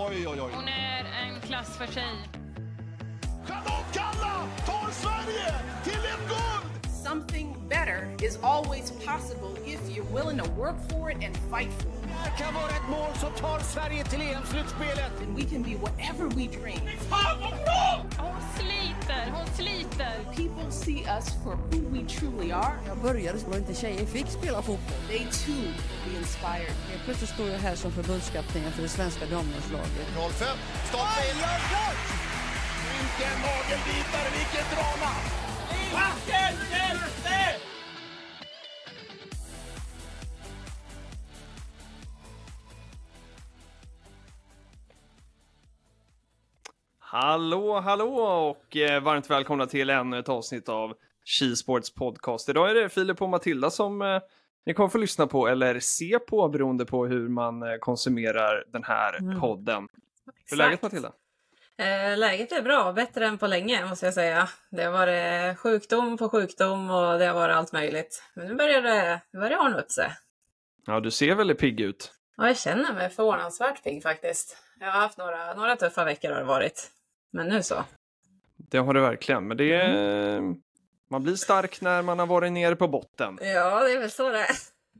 Oj, oj, oj. Hon är en klass för sig. Charlotte Kalla tar Sverige till ett guld! Something better is always possible if you're willing to work for it and fight for it. Det kan vara ett mål som tar Sverige till EM-slutspelet. And we can be whatever we dream. Fan vad bra! Hon sliter, hon sliter. People see us for who we truly are. Jag började så inte tjejer fick spela fotboll. They too be inspired. Helt plötsligt står jag här som förbundskapten för det svenska damlandslaget. 05, stolpe in. Vilken nagelbitare, vilket drama! Hallå, hallå och eh, varmt välkomna till ännu ett avsnitt av Skisports podcast. Idag är det Filip och Matilda som eh, ni kommer få lyssna på eller se på beroende på hur man eh, konsumerar den här Mm. podden. Hur är läget Matilda? Läget är bra, bättre än på länge måste jag säga. Det har varit sjukdom på sjukdom och det har varit allt möjligt. Men nu börjar det, nu börjar det ordna upp sig. Ja, du ser väldigt pigg ut. Och jag känner mig förvånansvärt pigg faktiskt. Jag har haft några, några tuffa veckor har det varit. Men nu så. Det har du verkligen, men det är... Mm. Man blir stark när man har varit nere på botten. Ja, det är väl så det är.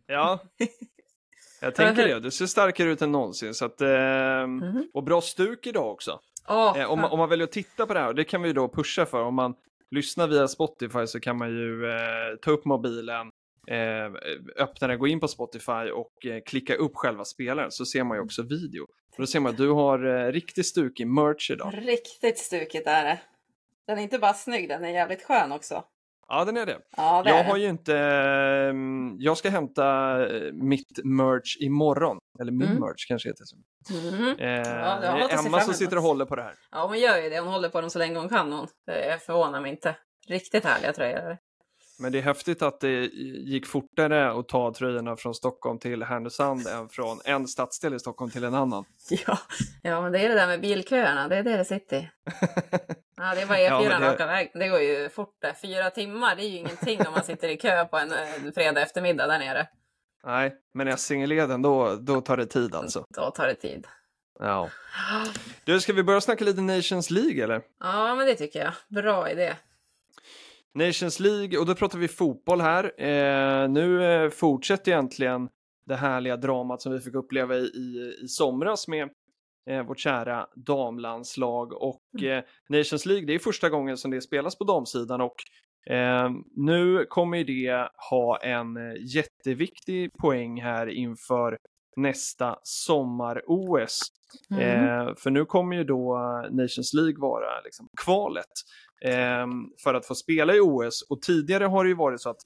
Ja. Jag tänker det, du ser starkare ut än någonsin. Så att, eh, Mhm. Och bra stuk idag också. Åh, Eh, om, man, om man väljer att titta på det här, och det kan vi ju då pusha för, om man lyssnar via Spotify så kan man ju eh, ta upp mobilen, eh, öppna den, gå in på Spotify och eh, klicka upp själva spelaren så ser man ju också video. Och då ser man att du har eh, riktigt stuk i merch idag. Riktigt stukigt är det. Den är inte bara snygg, den är jävligt skön också. Ja, den är det. Ja, det Jag är har den. ju inte, eh, jag ska hämta eh, mitt merch imorgon. Eller min Mm. merch kanske heter så. Mhm. Eh, det har det är Emma som sitter och håller på det här. Ja, hon gör ju det. Hon håller på dem så länge hon kan hon. Det förvånar mig inte. Riktigt härliga tröjor. Men det är häftigt att det gick fortare att ta tröjorna från Stockholm till Härnösand än från en stadsdel i Stockholm till en annan. Ja, ja, men det är det där med bilköerna. Det är det det sitter i. Ja, det är bara E4 Ja, det- raka väg. Det går ju fort det. Fyra timmar, det är ju ingenting om man sitter i kö på en eh, fredag eftermiddag där nere. Nej, men Essingeleden, då, då tar det tid alltså. Då tar det tid. Ja. Du, ska vi börja snacka lite Nations League eller? Ja, men det tycker jag. Bra idé. Nations League, och då pratar vi fotboll här. Eh, nu eh, fortsätter egentligen det härliga dramat som vi fick uppleva i, i, i somras med eh, vårt kära damlandslag. Och eh, Nations League, det är första gången som det spelas på damsidan och eh, nu kommer det ha en eh, jätteviktig poäng här inför nästa sommar-OS. Mm. Eh, för nu kommer ju då eh, Nations League vara liksom kvalet eh, för att få spela i OS. Och tidigare har det ju varit så att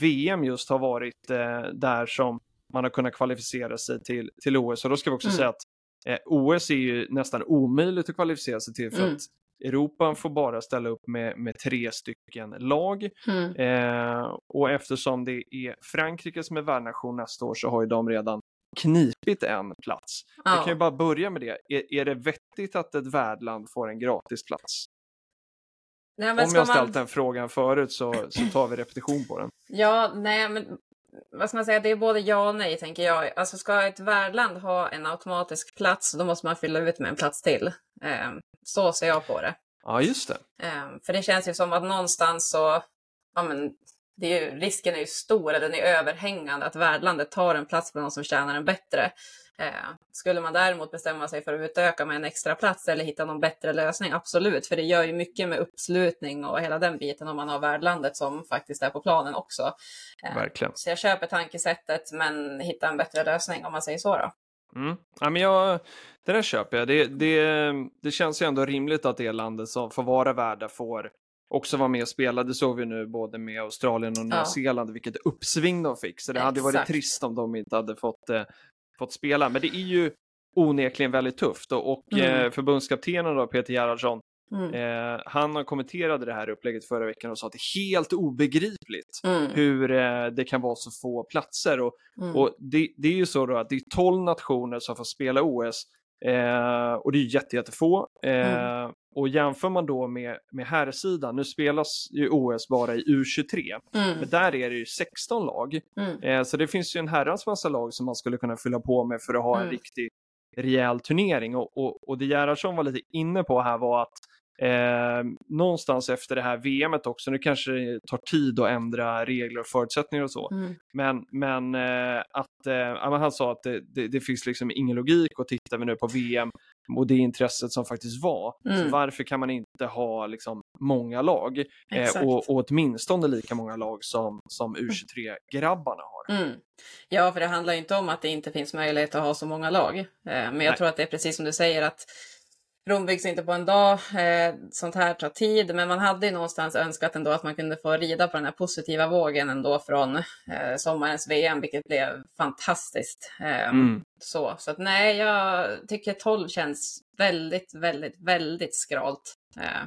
VM just har varit eh, där som man har kunnat kvalificera sig till, till OS. Och då ska vi också Mm. säga att eh, OS är ju nästan omöjligt att kvalificera sig till för Mm. att Europa får bara ställa upp med, med tre stycken lag. Mm. Eh, och eftersom det är Frankrike som är värdnation nästa år så har ju de redan knipit en plats. Jag kan ju Ja. bara börja med det. Är, är det vettigt att ett värdland får en gratis plats? Nej, Om jag har ställt den frågan förut så, så tar vi repetition på den. Ja, nej, men vad ska man säga? Det är både ja och nej, tänker jag. Alltså, ska ett värdland ha en automatisk plats, då måste man fylla ut med en plats till. Ehm, så ser jag på det. Ja, just det. Ehm, för det känns ju som att någonstans så, ja men, det är ju, risken är ju stor, eller den är överhängande, att värdlandet tar en plats bland någon som tjänar en bättre. Ehm, skulle man däremot bestämma sig för att utöka med en extra plats eller hitta någon bättre lösning, absolut, för det gör ju mycket med uppslutning och hela den biten om man har värdlandet som faktiskt är på planen också. Ehm, Verkligen. så jag köper tankesättet, men hitta en bättre lösning om man säger så då. Mm. Ja, men jag, det där köper jag. Det, det, det känns ju ändå rimligt att det landet som får vara värda får också vara med och spela. Det såg vi nu både med Australien och Nya Ja. Zeeland, vilket uppsving de fick. Så det hade varit Exakt. trist om de inte hade fått, eh, fått spela. Men det är ju onekligen väldigt tufft och, och Mm. eh, förbundskaptenen då, Peter Gerhardsson, Mm. eh, han kommenterade det här upplägget förra veckan och sa att det är helt obegripligt Mm. hur eh, det kan vara så få platser. Och, Mm. och det, det är ju så då att det är 12 nationer som får spela OS eh, och det är jätte, jättefå. Och jämför man då med, med herrsidan, nu spelas ju OS bara i U23, Mm. men där är det ju 16 lag. Mm. Eh, så det finns ju en herrans massa lag som man skulle kunna fylla på med för att ha en Mm. riktig, rejäl turnering och, och, och det Gerhardsson var lite inne på här var att Eh, någonstans efter det här VMet också, nu kanske det tar tid att ändra regler och förutsättningar och så, Mm. men, men eh, att eh, han sa att det, det, det finns liksom ingen logik och tittar vi nu på VM och det intresset som faktiskt var, Mm. så varför kan man inte ha liksom många lag eh, och, och åtminstone lika många lag som, som U23-grabbarna har? Mm. Ja, för det handlar ju inte om att det inte finns möjlighet att ha så många lag. Eh, men jag Nej. tror att det är precis som du säger att Rom byggs inte på en dag. Eh, sånt här tar tid, men man hade ju någonstans önskat ändå att man kunde få rida på den här positiva vågen ändå från eh, sommarens VM, vilket blev fantastiskt. Eh, Mm. Så, så att nej, jag tycker 12 känns väldigt, väldigt, väldigt skralt. Eh,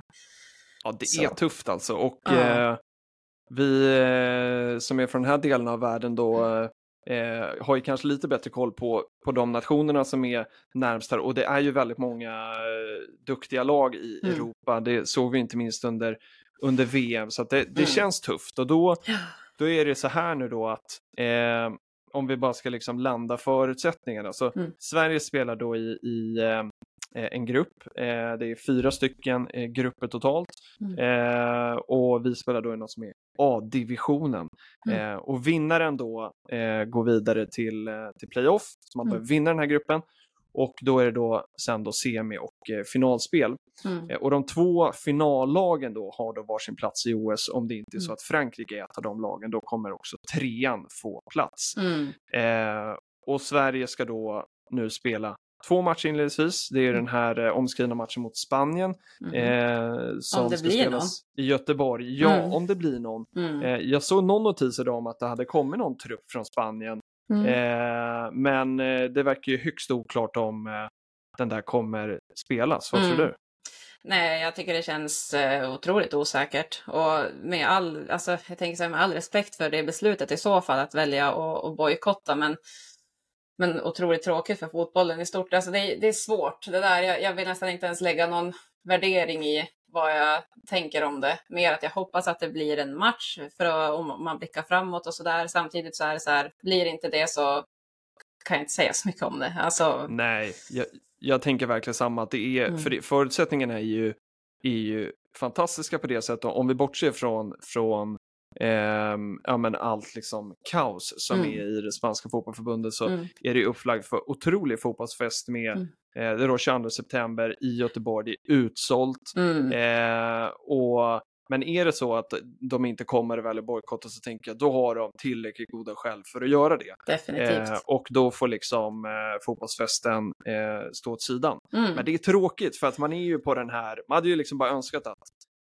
Ja, det Så. är tufft alltså. Och Ja. eh, vi eh, som är från den här delen av världen då eh, har ju kanske lite bättre koll på, på de nationerna som är närmst här. Och det är ju väldigt många eh, duktiga lag i Mm. Europa. Det såg vi inte minst under, under VM. Så det, det Mm. känns tufft. Och då, då är det så här nu då att eh, om vi bara ska liksom landa förutsättningarna. Så Mm. Sverige spelar då i, i eh, en grupp. Eh, det är fyra stycken eh, grupper totalt. Mm. Eh, och vi spelar då i något som är A-divisionen. Mm. Eh, och vinnaren då eh, går vidare till, eh, till playoff. Så man Mm. behöver vinna den här gruppen. Och då är det då sen då semi och eh, finalspel. mm. Eh, Och de två finallagen då har då varsin plats i OS. Om det inte är så Mm. att Frankrike är ett av de lagen, då kommer också trean få plats. Mm. Eh, och Sverige ska då nu spela två matcher inledningsvis. Det är Mm. den här eh, omskrivna matchen mot Spanien. Mm. Eh, som det ska blir spelas i Göteborg. Ja, Mm. om det blir någon. Mm. Eh, jag såg någon notis idag om att det hade kommit någon trupp från Spanien. Mm. Eh, men eh, det verkar ju högst oklart om eh, den där kommer spelas. Vad tror Mm. du? Nej, jag tycker det känns eh, otroligt osäkert. Och med all, alltså, jag tänker så här, med all respekt för det beslutet i så fall att välja att bojkotta, men, men otroligt tråkigt för fotbollen i stort. Alltså, det, är- det är svårt. Det där, jag, jag vill nästan inte ens lägga någon värdering i vad jag tänker om det. Mer att jag hoppas att det blir en match för att, om man blickar framåt och sådär. Samtidigt så är det så här, blir inte det så kan jag inte säga så mycket om det. Alltså, Nej, jag, jag tänker verkligen samma. Att det är, Mm. för det, förutsättningarna är ju, är ju fantastiska på det sättet. Om vi bortser från, från ehm, ja, men allt liksom kaos som Mm. är i det spanska fotbollförbundet så mm, är det upplagt för otrolig fotbollsfest med Mm. eh, det då 22 september i Göteborg. Det är utsålt. mm, Eh, och, men är det så att de inte kommer att välja bojkotta så tänker jag då har de tillräckligt goda skäl för att göra det. definitivt. Eh, och då får liksom eh, fotbollsfesten eh, stå åt sidan. Mm. Men det är tråkigt för att man är ju på den här, man hade ju liksom bara önskat att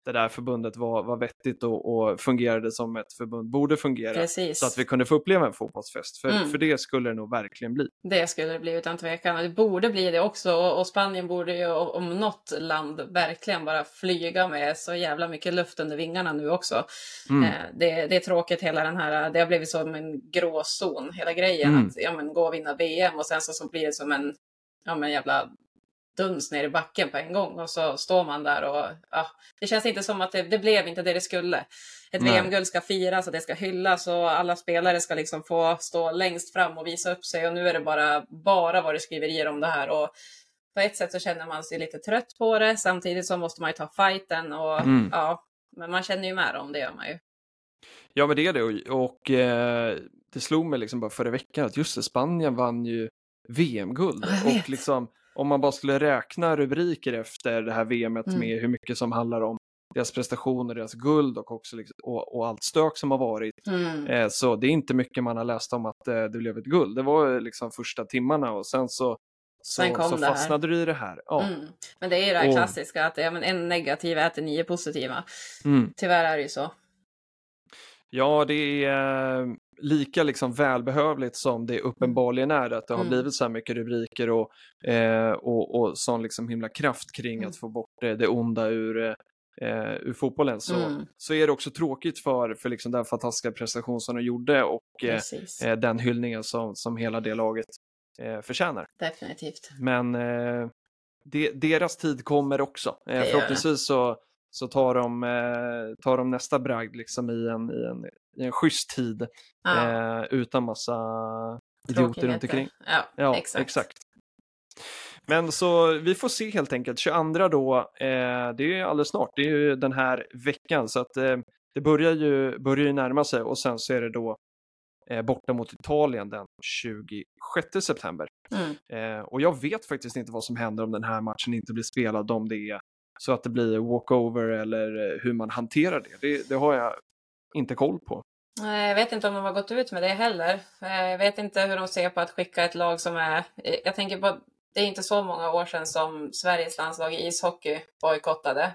det där förbundet var, var vettigt och, och fungerade som ett förbund borde fungera. Precis. Så att vi kunde få uppleva en fotbollsfest. För, Mm. för det skulle det nog verkligen bli. Det skulle det bli utan tvekan. Det borde bli det också. Och och Spanien borde ju om något land verkligen bara flyga med så jävla mycket luft under vingarna nu också. Mm. Eh, Det, det är tråkigt hela den här, det har blivit som en grå zon, hela grejen. Mm. Att ja, men, gå och vinna VM och sen så, så blir det som en ja, men, jävla duns ner i backen på en gång och så står man där och ja, det känns inte som att det, det blev inte det det skulle. Ett. VM-guld ska firas och det ska hyllas och alla spelare ska liksom få stå längst fram och visa upp sig och nu är det bara, bara vad det skriverier om det här och på ett sätt så känner man sig lite trött på det samtidigt så måste man ju ta fighten och Mm. ja, men man känner ju med dem, det gör man ju. Ja men det är det och, och eh, det slog mig liksom bara förra veckan att just det, Spanien vann ju VM-guld. Och liksom om man bara skulle räkna rubriker efter det här VMet Mm. med hur mycket som handlar om deras prestationer, deras guld och också liksom, och, och allt stök som har varit. Mm. Eh, så det är inte mycket man har läst om att eh, det blev ett guld. Det var eh, liksom första timmarna och sen så, så, Sen så fastnade du i det här. Ja. Mm. Men det är ju det här Och- klassiska att ja, men en negativ äter nio positiva. Mm. Tyvärr är det ju så. Ja, det är eh, lika liksom välbehövligt som det uppenbarligen är att det har Mm. blivit så här mycket rubriker och, eh, och, och sån liksom himla kraft kring Mm. att få bort det, det onda ur, eh, ur fotbollen. Så, Mm. så är det också tråkigt för, för liksom den fantastiska prestation som de gjorde och eh, eh, den hyllningen som, som hela det laget eh, förtjänar. Definitivt. Men eh, de, deras tid kommer också. Eh, förhoppningsvis så, så tar, de, eh, tar de nästa bragd liksom i, en, i, en, i en schysst tid Ja, eh, utan massa idioter runt omkring. Ja, Ja, exakt. exakt. Men så vi får se helt enkelt. 22 då, eh, det är alldeles snart. Det är ju den här veckan så att eh, det börjar ju, börjar ju närma sig och sen så är det då eh, borta mot Italien den 26 september. Mm. Och jag vet faktiskt inte vad som händer om den här matchen inte blir spelad, om det är så att det blir walkover eller eh, hur man hanterar det. det. Det har jag inte koll på. Jag vet inte om de har gått ut med det heller. Eh, Jag vet inte hur de ser på att skicka ett lag som är... eh, Jag tänker på det är inte så många år sedan som Sveriges landslag i ishockey bojkottade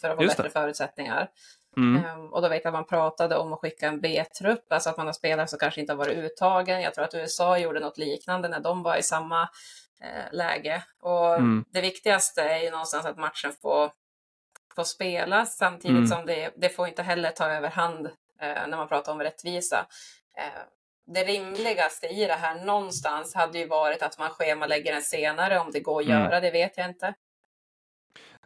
för att få bättre förutsättningar. Mm. Ehm, Och då vet jag att man pratade om att skicka en B-trupp, alltså att man har spelare som kanske inte har varit uttagen. Jag tror att USA gjorde något liknande när de var i samma läge. Och Mm. det viktigaste är ju någonstans att matchen får, får spelas samtidigt Mm. som det, det får inte heller ta över hand eh, när man pratar om rättvisa. Eh, det rimligaste i det här någonstans hade ju varit att man schemalägger den senare. Om det går att Mm. göra, det vet jag inte.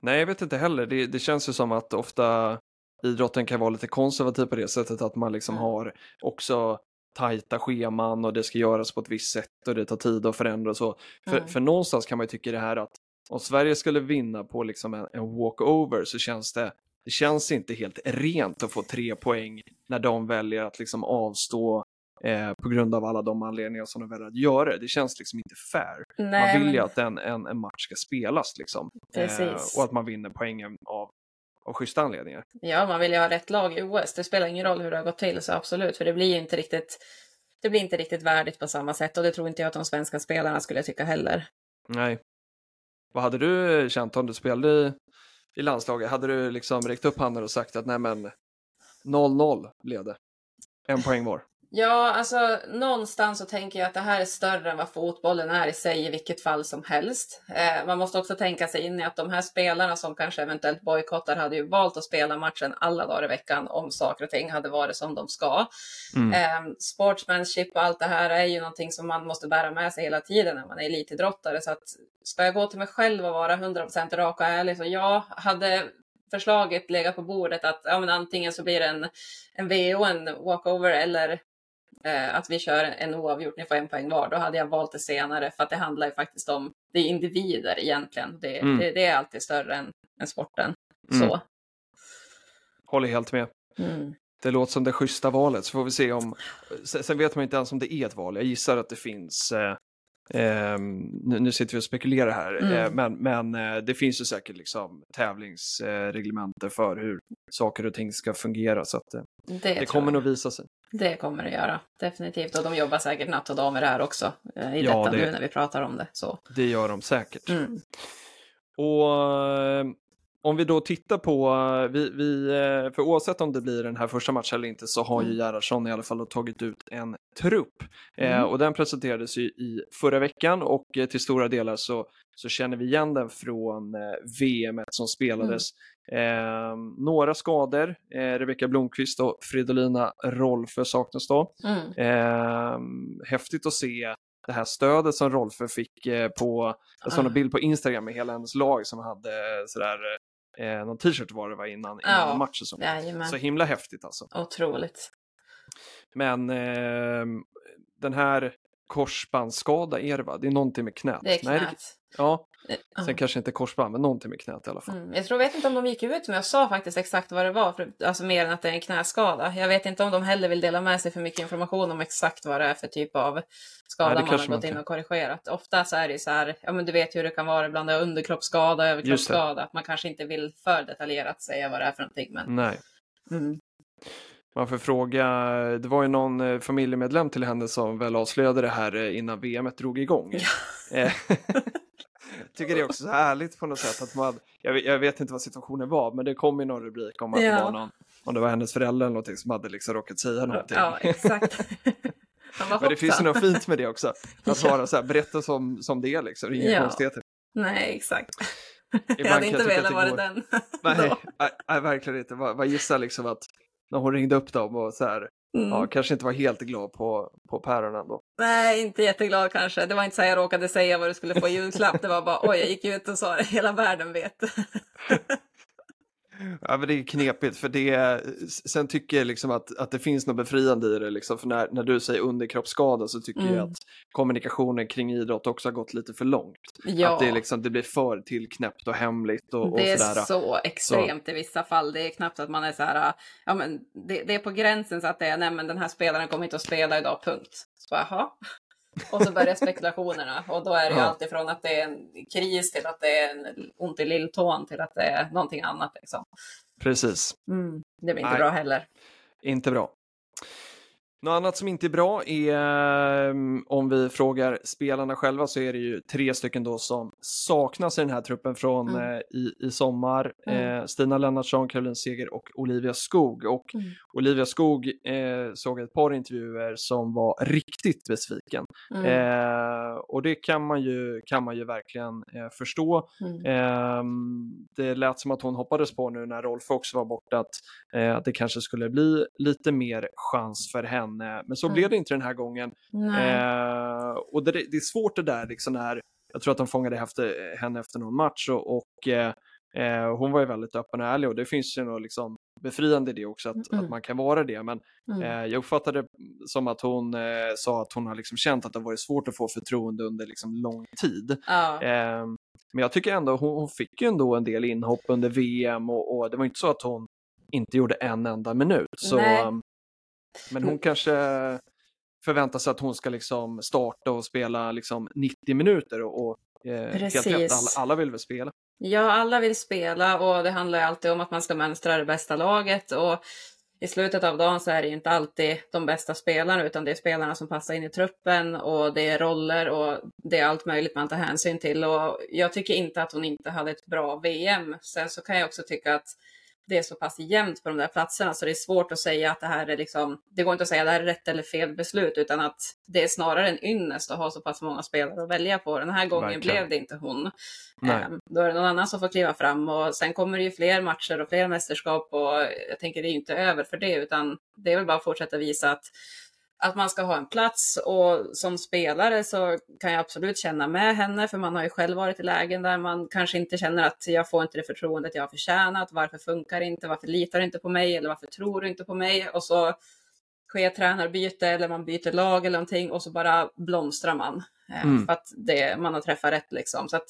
Nej, jag vet inte heller. Det, det känns ju som att ofta idrotten kan vara lite konservativ på det sättet att man liksom Mm. har också tajta scheman och det ska göras på ett visst sätt och det tar tid att förändra och så. För, Mm. för någonstans kan man ju tycka det här att om Sverige skulle vinna på liksom en, en walkover så känns det, det känns inte helt rent att få tre poäng när de väljer att liksom avstå eh, på grund av alla de anledningar som de väljer att göra det. Det känns liksom inte fair. Nej, man vill ju men- att en, en, en match ska spelas liksom. Eh, och att man vinner poängen av, av schyssta anledningar. Ja, man vill ju ha rätt lag i OS. Det spelar ingen roll hur det har gått till, så absolut. För det blir ju inte riktigt, det blir inte riktigt värdigt på samma sätt. Och det tror inte jag att de svenska spelarna skulle tycka heller. Nej. Vad hade du känt om du spelade i, i landslaget? Hade du liksom räckt upp handen och sagt att nej men 0-0 blev det. En poäng var. Ja, alltså någonstans så tänker jag att det här är större än vad fotbollen är i sig i vilket fall som helst. Eh, man måste också tänka sig in i att de här spelarna som kanske eventuellt bojkottar hade ju valt att spela matchen alla dagar i veckan om saker och ting hade varit som de ska. Mm. Eh, sportsmanship och allt det här är ju någonting som man måste bära med sig hela tiden när man är elitidrottare. Så att ska jag gå till mig själv och vara 100% rak och ärlig så ja, hade förslaget legat på bordet att ja, men antingen så blir det en, en VO, en walkover eller eh, att vi kör en oavgjort, ni får en poäng var, då hade jag valt det senare för att det handlar ju faktiskt om, det är individer egentligen. Det, Mm. det, det är alltid större än, än sporten. Mm. Så. Håller helt med. Mm. Det låter som det schyssta valet, så får vi se om... Sen sen vet man inte ens om det är ett val. Jag gissar att det finns... Eh, ehm, nu, nu sitter vi och spekulerar här, Mm. eh, men, men eh, det finns ju säkert liksom tävlingsreglementer för hur saker och ting ska fungera, så att, eh, Det, det kommer jag. nog visa sig. Det kommer det göra, definitivt. Och de jobbar säkert natt och dag med det här också, eh, i Ja, detta det- nu när vi pratar om det. Så. Det gör de säkert. Mm. Och eh, om vi då tittar på, eh, vi, vi, eh, för oavsett om det blir den här första matchen eller inte så har ju Mm. Gerhardsson i alla fall tagit ut en trupp. Eh, Mm. och den presenterades ju i förra veckan och eh, till stora delar så, så känner vi igen den från eh, VM som spelades. Eh, några skador, eh, Rebecka Blomqvist och Fridolina Rolfö saknas då. Mm. Eh, häftigt att se det här stödet som Rolfö fick eh, på, jag såg Ah. en bild på Instagram med hela hennes lag som hade eh, sådär, eh, någon t-shirt var det va innan, innan Ja. matchen. Så. Jajamän. så himla häftigt alltså. Otroligt. Men eh, den här korsbandsskada är det va? Det är någonting med knät. Det är Nej, knät. ja, Eh, ja. sen kanske inte korsband, men någonting med knät i alla fall. Mm. Jag tror, vet inte om de gick ut men jag sa faktiskt exakt vad det var, för, alltså mer än att det är en knäskada. Jag vet inte om de heller vill dela med sig för mycket information om exakt vad det är för typ av skada Nej, det man har gått in och korrigerat. Ofta så är det ju så här, ja men du vet hur det kan vara, ibland det underkroppsskada, överkroppsskada. Att man kanske inte vill för detaljerat säga vad det är för någonting. Men, Nej. mm. Man får fråga, det var ju någon eh, familjemedlem till henne som väl avslöjade det här eh, innan VM drog igång. Eh, tycker det är också så härligt på något sätt att man, jag jag vet inte vad situationen var, men det kom ju någon rubrik om att det Ja. var någon, om det var hennes förälder eller någonting som hade liksom råkat säga någonting. Ja, exakt. Men det finns ju något fint med det också, att Ja. vara så här, berätta som, som det är liksom, det är inga Ja. konstigheter. Nej, exakt. Ibland jag hade jag inte velat det vara den. Nej, nej, verkligen inte. Vad gissar liksom att när hon ringde upp dem och så här, Mm. ja, kanske inte var helt glad på, på päronen då. Nej, inte jätteglad kanske. Det var inte så jag råkade säga vad du skulle få i julklapp. Det var bara oj, jag gick ut och sa det. Hela världen vet. Ja, men det är knepigt för det, sen tycker jag liksom att, att det finns något befriande i det liksom, för när, när du säger underkroppsskada så tycker Mm. jag att kommunikationen kring idrott också har gått lite för långt. Ja. Att det, är liksom, det blir för tillknäppt och hemligt och, och Det är sådär. så extremt i vissa fall. Det är knappt att man är så här, ja men det, det är på gränsen så att det är, nej men den här spelaren kommer inte att spela idag, punkt. Så bara, jaha. Och så börjar spekulationerna och då är det ju Ja. alltid från att det är en kris till att det är en ont i lilltån till att det är någonting annat liksom. Precis, Det blir inte Nej. bra heller. inte bra. Något annat som inte är bra är ehm, om vi frågar spelarna själva så är det ju tre stycken då som saknas i den här truppen från Mm. eh, i, i sommar. Mm. Eh, Stina Lennartsson, Caroline Seger och Olivia Skog. Och Mm. Olivia Skog eh, såg ett par intervjuer som var riktigt besviken. Mm. Eh, och det kan man ju, kan man ju verkligen eh, förstå. Mm. Ehm, det lät som att hon hoppades på nu när Rolf också var borta att, att det kanske skulle bli lite mer chans för henne. Men så Mm. blev det inte den här gången. Eh, och det, det är svårt det där liksom när, jag tror att de fångade efter, henne efter någon match och, och eh, eh, hon var ju väldigt öppen och ärlig och det finns ju något liksom befriande i det också att, Mm. att man kan vara det. Men Mm. eh, jag uppfattade som att hon eh, sa att hon har liksom känt att det har varit svårt att få förtroende under liksom lång tid. Ja. Eh, men jag tycker ändå hon, hon fick ju ändå en del inhopp under VM och, och det var inte så att hon inte gjorde en enda minut. Så, Nej. Men hon kanske förväntar sig att hon ska liksom starta och spela liksom 90 minuter och, och eh, helt rätt, alla, alla vill väl spela. Ja, alla vill spela och det handlar ju alltid om att man ska mönstra det bästa laget och i slutet av dagen så är det ju inte alltid de bästa spelarna utan det är spelarna som passar in i truppen och det är roller och det är allt möjligt man tar hänsyn till och jag tycker inte att hon inte hade ett bra VM. Sen så kan jag också tycka att det är så pass jämnt på de där platserna så det är svårt att säga att det här är liksom, det går inte att säga att det här är rätt eller fel beslut utan att det är snarare en ynnest att ha så pass många spelare att välja på. Den här gången Verkligen. blev det inte hon. Nej. Ehm, Då är det någon annan som får kliva fram och sen kommer det ju fler matcher och fler mästerskap och jag tänker det är ju inte över för det utan det är väl bara att fortsätta visa att, att man ska ha en plats och som spelare så kan jag absolut känna med henne för man har ju själv varit i lägen där man kanske inte känner att jag får inte det förtroendet jag har förtjänat. Varför funkar det inte? Varför litar du inte på mig? Eller varför tror du inte på mig? Och så sker tränarbyte eller man byter lag eller någonting och så bara blomstrar man. Eh, Mm. För att det, man har träffat rätt liksom. Så att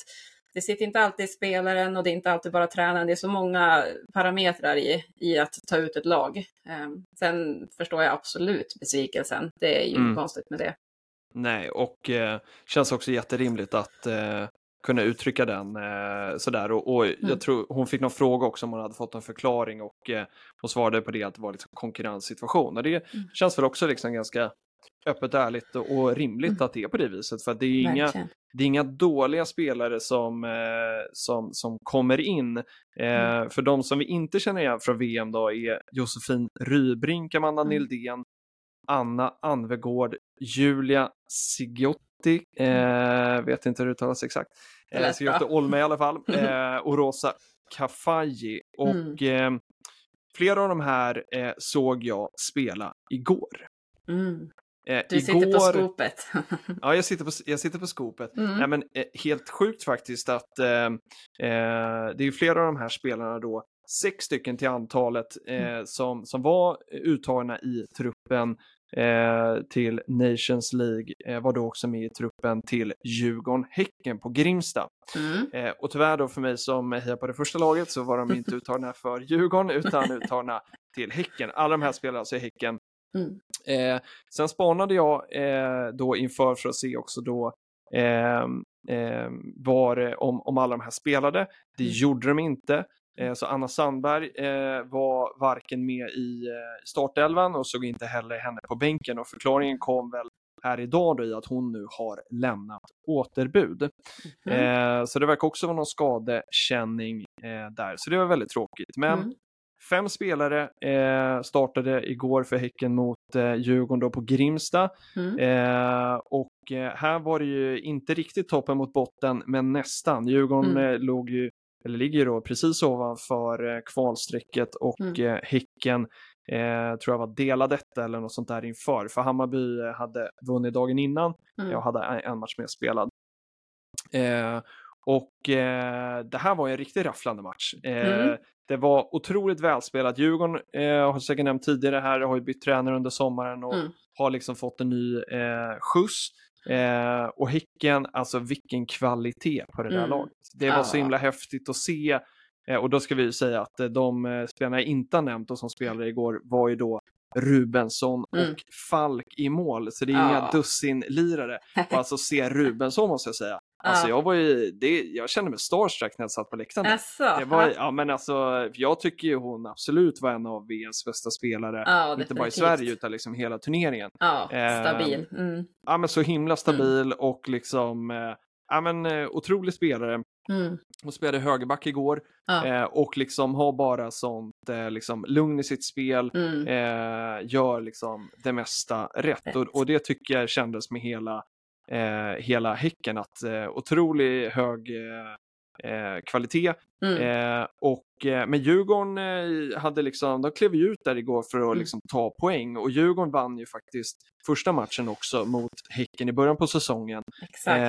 det sitter inte alltid i spelaren och det är inte alltid bara tränaren. Det är så många parametrar i, i att ta ut ett lag. Eh, Sen förstår jag absolut besvikelsen. Det är ju Mm. konstigt med det. Nej, och eh, känns också jätterimligt att eh, kunna uttrycka den eh, sådär. Och, och Mm. jag tror hon fick någon fråga också om hon hade fått en förklaring och eh, hon svarade på det att det var liksom konkurrenssituation. Och det Mm. känns väl också liksom ganska öppet, ärligt och, och rimligt Mm. att det är på det viset. För det är inga, det är inga dåliga spelare som, eh, som, som kommer in. Eh, Mm. För de som vi inte känner igen från VM då är Josefin Rybrink, Amanda Mm. Nildén, Anna Anvegård, Julia Sigiotti, eh, vet inte hur det uttalas exakt, eh, Sigiotti. Olme i alla fall, eh, och Rosa Kafaji. Och eh, flera av de här eh, såg jag spela igår. Mm. Eh, Du sitter på igår- skopet. Ja, jag sitter på, jag sitter på skopet. Mm. Nej, men, eh, helt sjukt faktiskt att eh, eh, det är flera av de här spelarna då, sex stycken till antalet, eh, Mm. som, som var uttagna i truppen till Nations League, var då också med i truppen till Djurgården-Häcken på Grimsta. Mm. Och tyvärr då för mig som hejar på det första laget så var de inte uttagna för Djurgården utan uttagna till Häcken. Alla de här spelarna alltså i Häcken. Mm. Eh, sen spanade jag eh, då inför för att se också då eh, eh, var, om, om alla de här spelade. Det Mm. gjorde de inte. Eh, så Anna Sandberg eh, var varken med i eh, startelvan och såg inte heller henne på bänken och förklaringen kom väl här idag då i att hon nu har lämnat återbud. Mm. Så det verkar också vara någon skadekänning där, så det var väldigt tråkigt. Men Mm. Fem spelare eh, startade igår för Häcken mot eh, Djurgården då på Grimsta. Mm. Eh, och eh, här var det ju inte riktigt toppen mot botten, men nästan. Djurgården Mm. eh, låg ju, eller ligger då precis ovanför eh, kvalstrecket och Mm. eh, Häcken tror jag var delad detta eller något sånt där inför. För Hammarby hade vunnit dagen innan Mm. jag hade en, en match mer spelad. Och eh, det här var ju en riktigt rafflande match. Eh, Mm. Det var otroligt välspelat. Djurgården eh, har säkert nämnt tidigare här, har ju bytt tränare under sommaren och Mm. har liksom fått en ny eh, skjuts. Eh, och Häcken, alltså vilken kvalitet på det där Mm. laget. Det var så Ja. himla häftigt att se. Eh, och då ska vi ju säga att eh, de eh, spelarna jag inte har nämnt och som spelade igår var ju då Rubensson Mm. och Falk i mål. Så det är Ja. inga dussinlirare. Och alltså se Rubensson måste jag säga. Alltså Ja. jag var ju, det, jag kände mig starstruck när jag satt på läktaren. Asså, Det var, ja. ja men alltså, jag tycker ju hon absolut var en av VMs bästa spelare. Ja, inte bara i. Sverige utan liksom hela turneringen. Ja, Eh, stabil. Mm. Ja men så himla stabil och liksom, eh, ja men eh, otrolig spelare. Mm. Hon spelade högerback igår Ja. eh, och liksom har bara sånt eh, liksom lugn i sitt spel. Mm. Eh, gör liksom det mesta rätt. Rätt. Och, och det tycker jag kändes med hela, eh, hela Häcken att eh, otrolig hög eh, eh, kvalitet. Mm. Eh, och, eh, men Djurgården hade liksom, de klev ju ut där igår för att Mm. liksom ta poäng och Djurgården vann ju faktiskt första matchen också mot Häcken i början på säsongen. Exakt.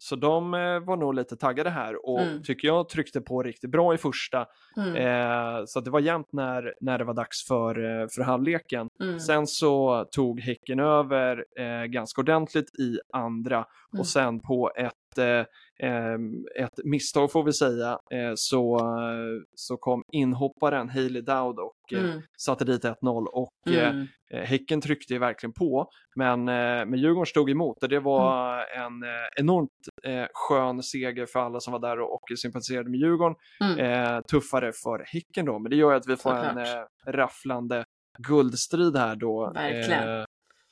Så de eh, var nog lite taggade här och Mm. tycker jag tryckte på riktigt bra i första. Mm. Eh, så det var jämnt när, när det var dags för, eh, för halvleken. Mm. Sen så tog Häcken över eh, ganska ordentligt i andra Mm. och sen på ett, eh, em, ett misstag får vi säga eh, så, så kom inhopparen Hailey Dowd och eh, Mm. satte dit 1-0 och Mm. Häcken tryckte ju verkligen på, men, men Djurgården stod emot och det var en eh, enormt skön seger för alla som var där och, och sympatiserade med Djurgården. Mm. Tuffare för Häcken då, men det gör ju att vi får en Såklart. eh, rafflande guldstrid här då. Verkligen.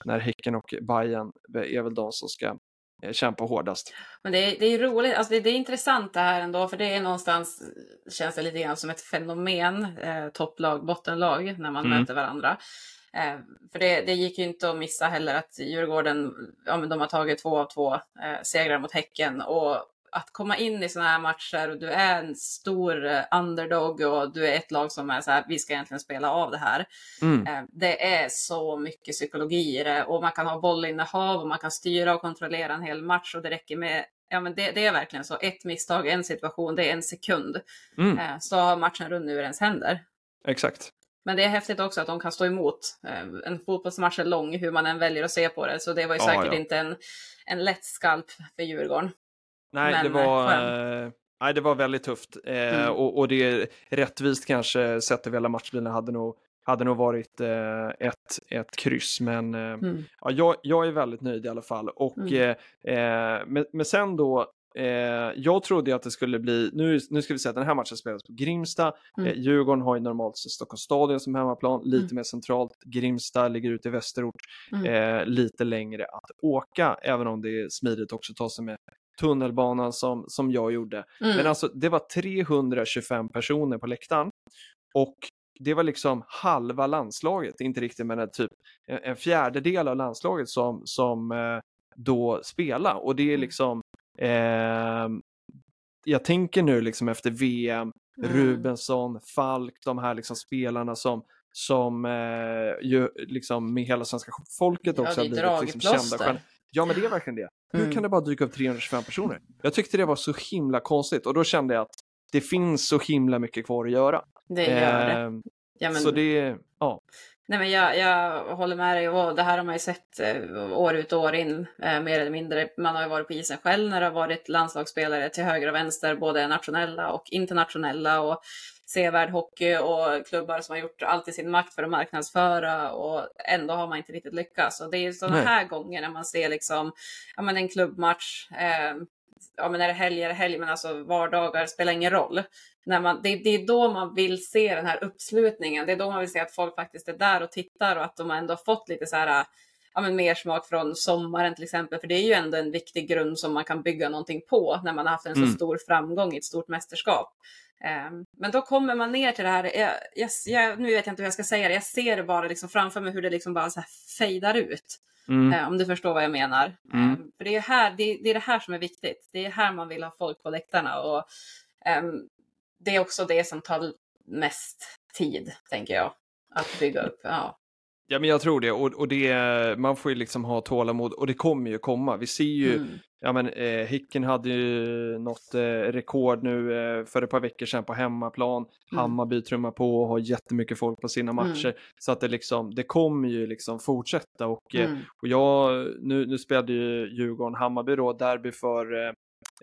När Häcken och Bayern är väl de som ska eh, kämpa hårdast. Men det är, det är roligt, alltså det, det är intressant det här ändå, för det är någonstans, känns det lite grann som ett fenomen, eh, topplag, bottenlag, när man Mm. möter varandra. Eh, för det, det gick ju inte att missa heller att Djurgården, ja men de har tagit två av två eh, segrar mot Häcken och att komma in i sådana här matcher och du är en stor eh, underdog och du är ett lag som är så här, vi ska egentligen spela av det här. Mm. Eh, Det är så mycket psykologi i det och man kan ha bollinnehav och man kan styra och kontrollera en hel match och det räcker med Ja, men det, det är verkligen så. Ett misstag, en situation, det är en sekund. Mm. Eh, Så har matchen runnit ur ens händer. Exakt. Men det är häftigt också att de kan stå emot. En fotbollsmatch är lång, hur man än väljer att se på det. Så det var ju Ja, säkert ja. inte en, en lätt skalp för Djurgården. Nej, Men, det var, eh, eh, nej, det var väldigt tufft. Eh, Mm. och, och det rättvist kanske sett över hela matchbilden hade nog, hade nog varit eh, ett, ett kryss. Men eh, Mm. ja, jag, jag är väldigt nöjd i alla fall. Och, Mm. eh, eh, men, men sen då, eh, jag trodde att det skulle bli, nu, nu ska vi säga att den här matchen spelas på Grimsta. Mm. Eh, Djurgården har ju normalt Stockholms stadion som hemmaplan, lite Mm. mer centralt. Grimsta ligger ute i västerort, Mm. eh, lite längre att åka, även om det är smidigt också att ta sig med tunnelbanan som, som jag gjorde. Mm. Men alltså det var 325 personer på läktaren och det var liksom halva landslaget, inte riktigt men en typ en fjärdedel av landslaget som, som eh, då spelade och det är Mm. liksom eh, jag tänker nu liksom efter VM, Mm. Rubensson, Falk, de här liksom spelarna som som eh, ju, liksom med hela svenska folket Ja, också är har blivit liksom kända dragplåster. stjärnor. Ja men det är verkligen det. Hur Mm. kan det bara dyka upp 325 personer? Jag tyckte det var så himla konstigt och då kände jag att det finns så himla mycket kvar att göra. Det gör det. Ehm, Ja, men, Så det, ja. Nej, men jag, jag håller med dig och det här har man ju sett eh, år ut och år in eh, mer eller mindre. Man har ju varit på isen själv när det har varit landslagsspelare till höger och vänster, både nationella och internationella och sevärd hockey och klubbar som har gjort allt i sin makt för att marknadsföra och ändå har man inte riktigt lyckats. Och det är ju sådana Nej. här gånger när man ser liksom, ja men en klubbmatch, eh, ja men är det helg är det helg, men alltså vardagar spelar ingen roll. När man, det, det är då man vill se den här uppslutningen. Det är då man vill se att folk faktiskt är där och tittar och att de ändå har fått lite så här, ja, men mer smak från sommaren till exempel. För det är ju ändå en viktig grund som man kan bygga någonting på när man har haft en Mm. så stor framgång i ett stort mästerskap. Ehm, men då kommer man ner till det här, jag, jag, jag, nu vet jag inte hur jag ska säga det, jag ser det bara liksom framför mig hur det liksom bara så här fejdar ut. Mm. Eh, om du förstår vad jag menar. Mm. Eh, för det är, här, det, det är det här som är viktigt. Det är här man vill ha folk på läktarna. Och, ehm, det är också det som tar mest tid, tänker jag, att bygga upp. Ja. Ja, men jag tror det. Och, och det, man får ju liksom ha tålamod och det kommer ju komma. Vi ser ju, Mm. ja men eh, Hicken hade ju något eh, rekord nu eh, för ett par veckor sedan på hemmaplan. Mm. Hammarby trummar på och har jättemycket folk på sina matcher. Så att det liksom, det kommer ju liksom fortsätta och, eh, Mm. och jag, nu, nu spelade ju Djurgården-Hammarby då, derby för eh,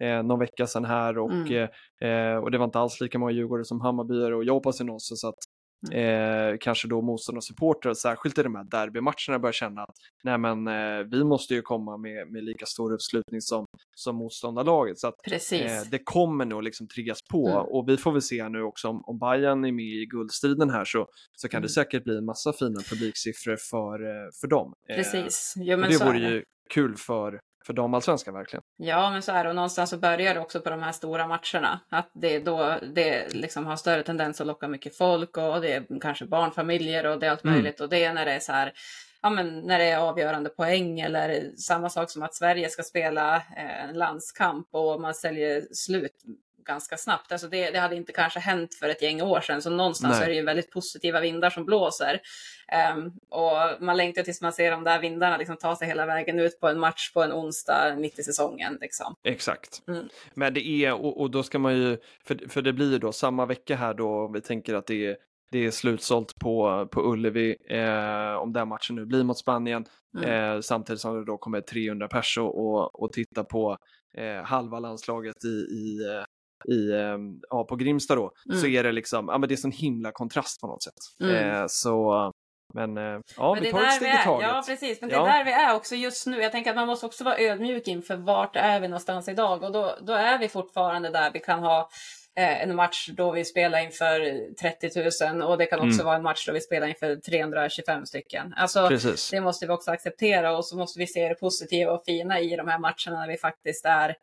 eh, någon vecka sedan här och, Mm. eh, eh, och det var inte alls lika många Djurgårdare som Hammarbyare och jag hoppas ju någonstans att Mm. Eh, kanske då motståndare och supportrar, särskilt i de här derbymatcherna, börjar känna att nej men eh, vi måste ju komma med, med lika stor uppslutning som, som motståndarlaget. Så att eh, det kommer nog liksom triggas på Mm. och vi får väl se nu också om, om Bayern är med i guldstriden här så, så kan Mm. det säkert bli en massa fina publiksiffror för, eh, för dem. Eh, Precis. Jo, men det så vore ju kul för, för damallsvenskan verkligen. Ja, men så är det. Och någonstans så börjar det också på de här stora matcherna. Att det då det liksom har större tendens att locka mycket folk och det är kanske barnfamiljer och det är allt Mm. möjligt. Och det är när det är så här, ja men när det är avgörande poäng eller samma sak som att Sverige ska spela eh, en landskamp och man säljer slut ganska snabbt. Alltså det, det hade inte kanske hänt för ett gäng år sedan, så någonstans Nej. är det ju väldigt positiva vindar som blåser. Ehm, och man längtar tills man ser de där vindarna liksom ta sig hela vägen ut på en match på en onsdag mitt i säsongen. Liksom. Exakt. Mm. Men det är, och, och då ska man ju, för, för det blir ju då samma vecka här då, vi tänker att det är, det är slutsålt på, på Ullevi, eh, om den matchen nu blir mot Spanien, Mm. eh, samtidigt som det då kommer 300 pers och, och, och titta på eh, halva landslaget i, i, eh, i, eh, ja, på Grimsta då, så Mm. är det liksom, ja men det är sån himla kontrast på något sätt. Mm. Eh, så, men eh, ja, Men vi tar ett steg i taget. Ja, precis. Men det Ja. är där vi är också just nu. Jag tänker att man måste också vara ödmjuk inför vart är vi någonstans idag. Och då, då är vi fortfarande där vi kan ha eh, en match då vi spelar inför 30 000 och det kan också Mm. vara en match då vi spelar inför 325 stycken. Alltså, Precis. det måste vi också acceptera och så måste vi se det positiva och fina i de här matcherna när vi faktiskt är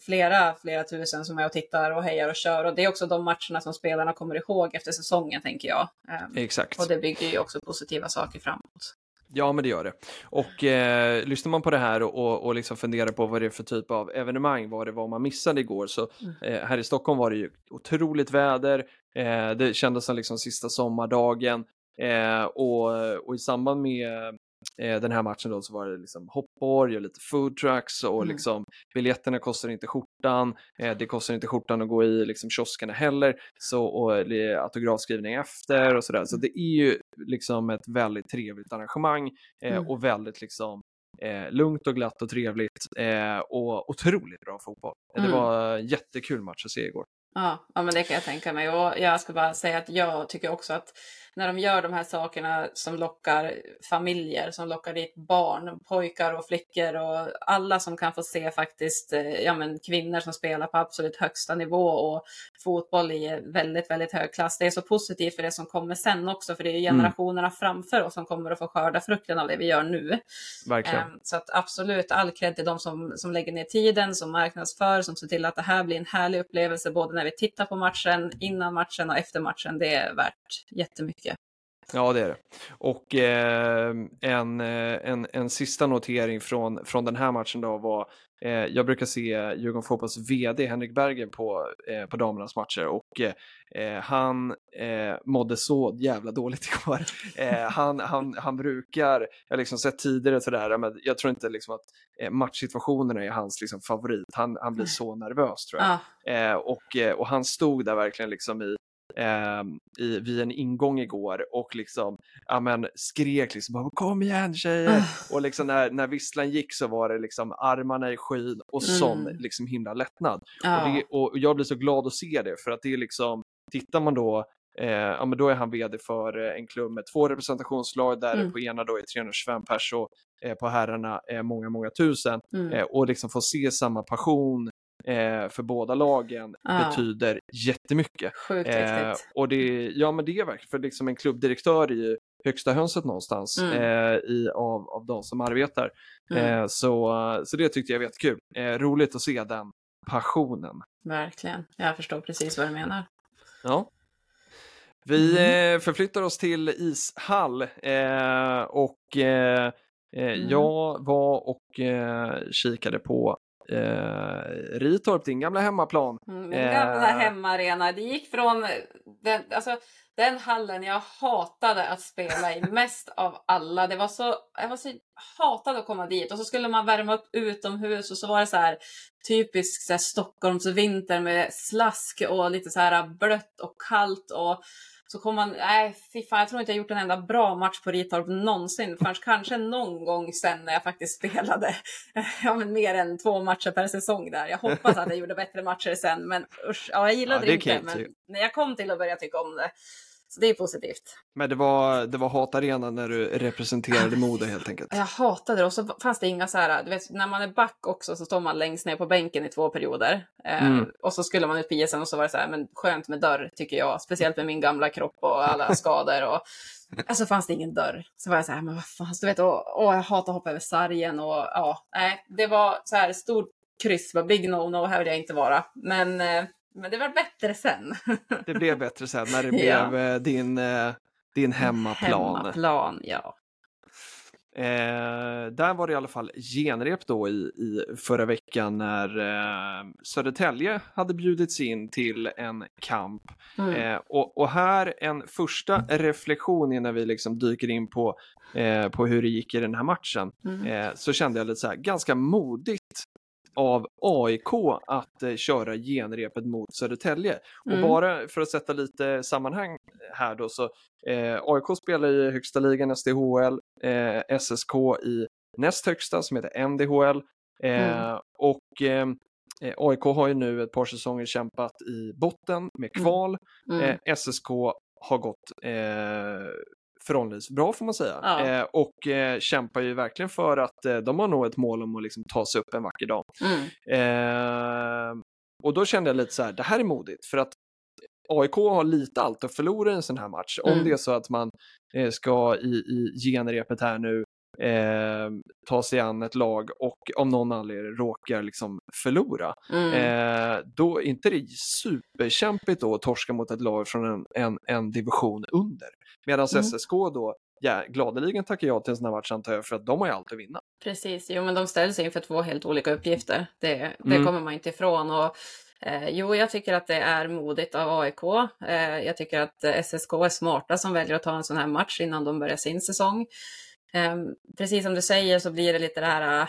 flera, flera tusen som är och tittar och hejar och kör. Och det är också de matcherna som spelarna kommer ihåg efter säsongen, tänker jag. Eh, Exakt. och det bygger ju också positiva saker framåt. Ja, men det gör det. Och eh, lyssnar man på det här och, och, och liksom funderar på vad det är för typ av evenemang, vad det var man missade igår, så eh, här i Stockholm var det ju otroligt väder. Eh, det kändes som liksom sista sommardagen eh, och, och i samband med eh, den här matchen då så var det liksom hoppborg och lite food trucks och Mm. liksom biljetterna kostar inte skjortan. Eh, det kostar inte skjortan att gå i liksom kioskerna heller så och det är autografskrivning efter och sådär. Så det är ju liksom ett väldigt trevligt arrangemang eh, Mm. och väldigt liksom eh, lugnt och glatt och trevligt eh, och otroligt bra fotboll. Eh, Det Mm. var en jättekul match att se igår. Ja, ja, men det kan jag tänka mig. Och jag ska bara säga att jag tycker också att när de gör de här sakerna som lockar familjer, som lockar dit barn, pojkar och flickor och alla som kan få se faktiskt eh, ja, men kvinnor som spelar på absolut högsta nivå och fotboll i väldigt, väldigt hög klass. Det är så positivt för det som kommer sen också, för det är ju Mm. generationerna framför oss som kommer att få skörda frukten av det vi gör nu. Verkligen. Ehm, Så att absolut all cred till de som, som lägger ner tiden, som marknadsför, som ser till att det här blir en härlig upplevelse både när vi tittar på matchen, innan matchen och efter matchen. Det är värt jättemycket. Ja, det är det. Och eh, en, eh, en, en sista notering från, från den här matchen då var, eh, jag brukar se Djurgården Fotbolls VD Henrik Bergen på, eh, på damernas matcher och eh, han eh, mådde så jävla dåligt igår. Eh, han, han, han brukar, jag har liksom sett tidigare sådär, men jag tror inte liksom att eh, matchsituationerna är hans liksom favorit. Han, han blir så nervös tror jag. Ja, Eh, och, eh, och han stod där verkligen liksom i, eh, i, vid en ingång igår och liksom, ja men skrek liksom bara, kom igen tjejer! och liksom när, när visslan gick så var det liksom armarna i skyn och sån Mm. liksom himla lättnad. ja. Och, det, och jag blir så glad att se det för att det är liksom, tittar man då Eh, ja, men då är han vd för eh, en klubb med två representationslag där Mm. på ena då är 325 pers och eh, på herrarna är många, många tusen. Mm. Eh, och liksom få se samma passion eh, för båda lagen Ja. betyder jättemycket. Sjukt Eh, och det, ja men det är verkligen, för liksom en klubbdirektör är ju högsta hönset någonstans Mm. eh, i, av, av de som arbetar. Mm. Eh, så, så det tyckte jag var jättekul. Eh, roligt att se den passionen. Verkligen. Jag förstår precis vad du menar. Ja. Vi Mm. eh, förflyttar oss till ishall eh, och eh, Mm. jag var och kikade på eh, Ritorp, din gamla hemmaplan. Mm, Min gamla Eh. hemmaarena. Det gick från den, alltså, den hallen jag hatade att spela i mest av alla. Det var så, jag var så hatade att komma dit och så skulle man värma upp utomhus och så var det så här typisk så här, Stockholmsvinter med slask och lite så här blött och kallt och så kom man, nej fy fan, jag tror inte jag gjort en enda bra match på Ritorp någonsin förrän kanske någon gång sen när jag faktiskt spelade ja, men mer än två matcher per säsong där. Jag hoppas att jag gjorde bättre matcher sen, men usch, ja, jag gillade Ja, det inte. Men tycka. när jag kom till att börja tycka om det, så det är positivt. Men det var, det var hatarena när du representerade Modo helt enkelt. Jag hatade det och så fanns det inga så här, du vet när man är back också så står man längst ner på bänken i två perioder. Eh, Mm. Och så skulle man ut på isen och så var det så här, men skönt med dörr tycker jag, speciellt med min gamla kropp och alla skador och Alltså fanns det ingen dörr. Så var jag så här, men vad fan, så du vet, och, och jag hatar att hoppa över sargen och ja, nej, det var så här stort kryss, var big no-no, här vill jag inte vara. Men, eh, men det var bättre sen. Det blev bättre sen när det Ja. blev eh, din, eh, din hemmaplan. Hemmaplan, ja. Eh, där var det i alla fall genrep då i, i förra veckan när eh, Södertälje hade bjudits in till en kamp. Mm. Eh, och, och här en första reflektion innan vi liksom dyker in på, eh, på hur det gick i den här matchen. Mm. Eh, så kände jag lite så här, ganska modigt av AIK att eh, köra genrepet mot Södertälje. Mm. Och bara för att sätta lite sammanhang här då så eh, AIK spelar i högsta ligan SDHL, eh, SSK i näst högsta som heter MDHL eh, Mm. och eh, eh, AIK har ju nu ett par säsonger kämpat i botten med kval. Mm. Eh, SSK har gått eh, förhållandevis bra får man säga. Ja. Eh, och eh, kämpar ju verkligen för att eh, de har nog ett mål om att liksom ta sig upp en vacker dag. Mm. Eh, och då kände jag lite så här, det här är modigt för att AIK har lite allt att förlora i en sån här match. Om Mm. det är så att man eh, ska i, i genrepet här nu eh, ta sig an ett lag och om någon anledning råkar liksom förlora. Mm. Eh, då är inte det superkämpigt då att torska mot ett lag från en, en, en division under. Medan Mm. SSK då, ja, gladeligen tackar jag till en sån här match antar jag för att de har ju allt att vinna. Precis, jo men de ställs inför två helt olika uppgifter. Det, det Mm. kommer man inte ifrån. Och, eh, jo, jag tycker att det är modigt av AIK. Eh, jag tycker att SSK är smarta som väljer att ta en sån här match innan de börjar sin säsong. Ehm, precis som du säger så blir det lite det här, äh,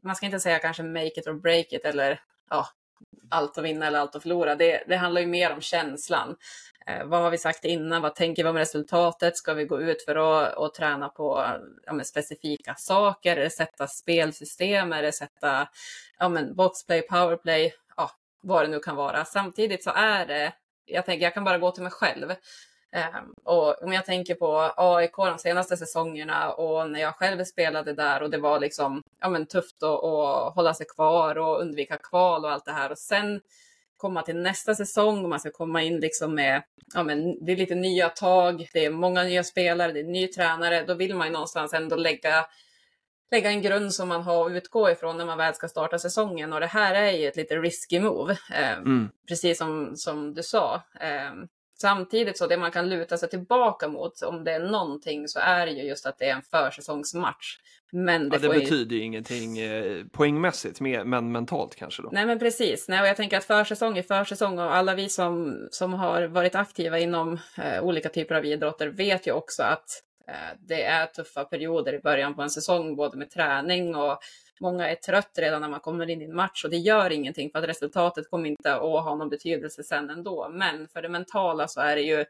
man ska inte säga kanske make it or break it eller ja, allt att vinna eller allt att förlora. Det, det handlar ju mer om känslan. Eh, vad har vi sagt innan? Vad tänker vi om resultatet? Ska vi gå ut för att och träna på ja, men specifika saker? Eller sätta spelsystem? Är det sätta ja, men boxplay, powerplay? Ja, vad det nu kan vara. Samtidigt så är det, jag tänker jag kan bara gå till mig själv. Eh, och om jag tänker på AIK de senaste säsongerna och när jag själv spelade där och det var liksom ja, men tufft att, att hålla sig kvar och undvika kval och allt det här och sen komma till nästa säsong och man ska komma in liksom med, ja men det är lite nya tag, det är många nya spelare, det är ny tränare, då vill man ju någonstans ändå lägga lägga en grund som man har att utgå ifrån när man väl ska starta säsongen och det här är ju ett lite risky move, eh, Mm. precis som, som du sa. Eh, samtidigt så det man kan luta sig tillbaka mot, om det är någonting så är det ju just att det är en försäsongsmatch. Men det, Ja, det får ju... betyder ju ingenting eh, poängmässigt, men mentalt kanske då. Nej men precis, Nej, och jag tänker att försäsong är försäsong och alla vi som, som har varit aktiva inom eh, olika typer av idrotter vet ju också att eh, det är tuffa perioder i början på en säsong, både med träning och många är trött redan när man kommer in i en match och det gör ingenting för att resultatet kommer inte att ha någon betydelse sen ändå. Men för det mentala så är det ju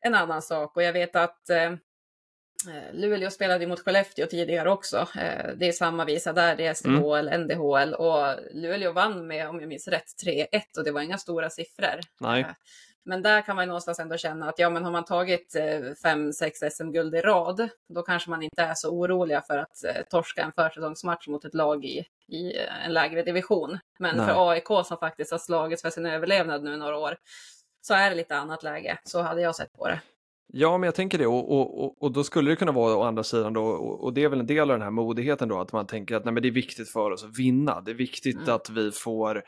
en annan sak och jag vet att eh, Eh, Luleå spelade mot Skellefteå tidigare också. Eh, Det är samma visa där, det är SDHL, NDHL och Luleå vann med, om jag minns rätt, 3-1 och det var inga stora siffror. Nej. Eh, Men där kan man någonstans ändå känna att ja, men har man tagit 5-6 SM-guld i rad, då kanske man inte är så oroliga för att eh, torska en försäsongsmatch mot ett lag i, i eh, en lägre division. Men Nej. för AIK som faktiskt har slagits för sin överlevnad nu några år, så är det lite annat läge. Så hade jag sett på det. Ja, men jag tänker det och, och, och, och då skulle det kunna vara å andra sidan då, och, och det är väl en del av den här modigheten då, att man tänker att nej, men det är viktigt för oss att vinna. Det är viktigt Mm. att vi får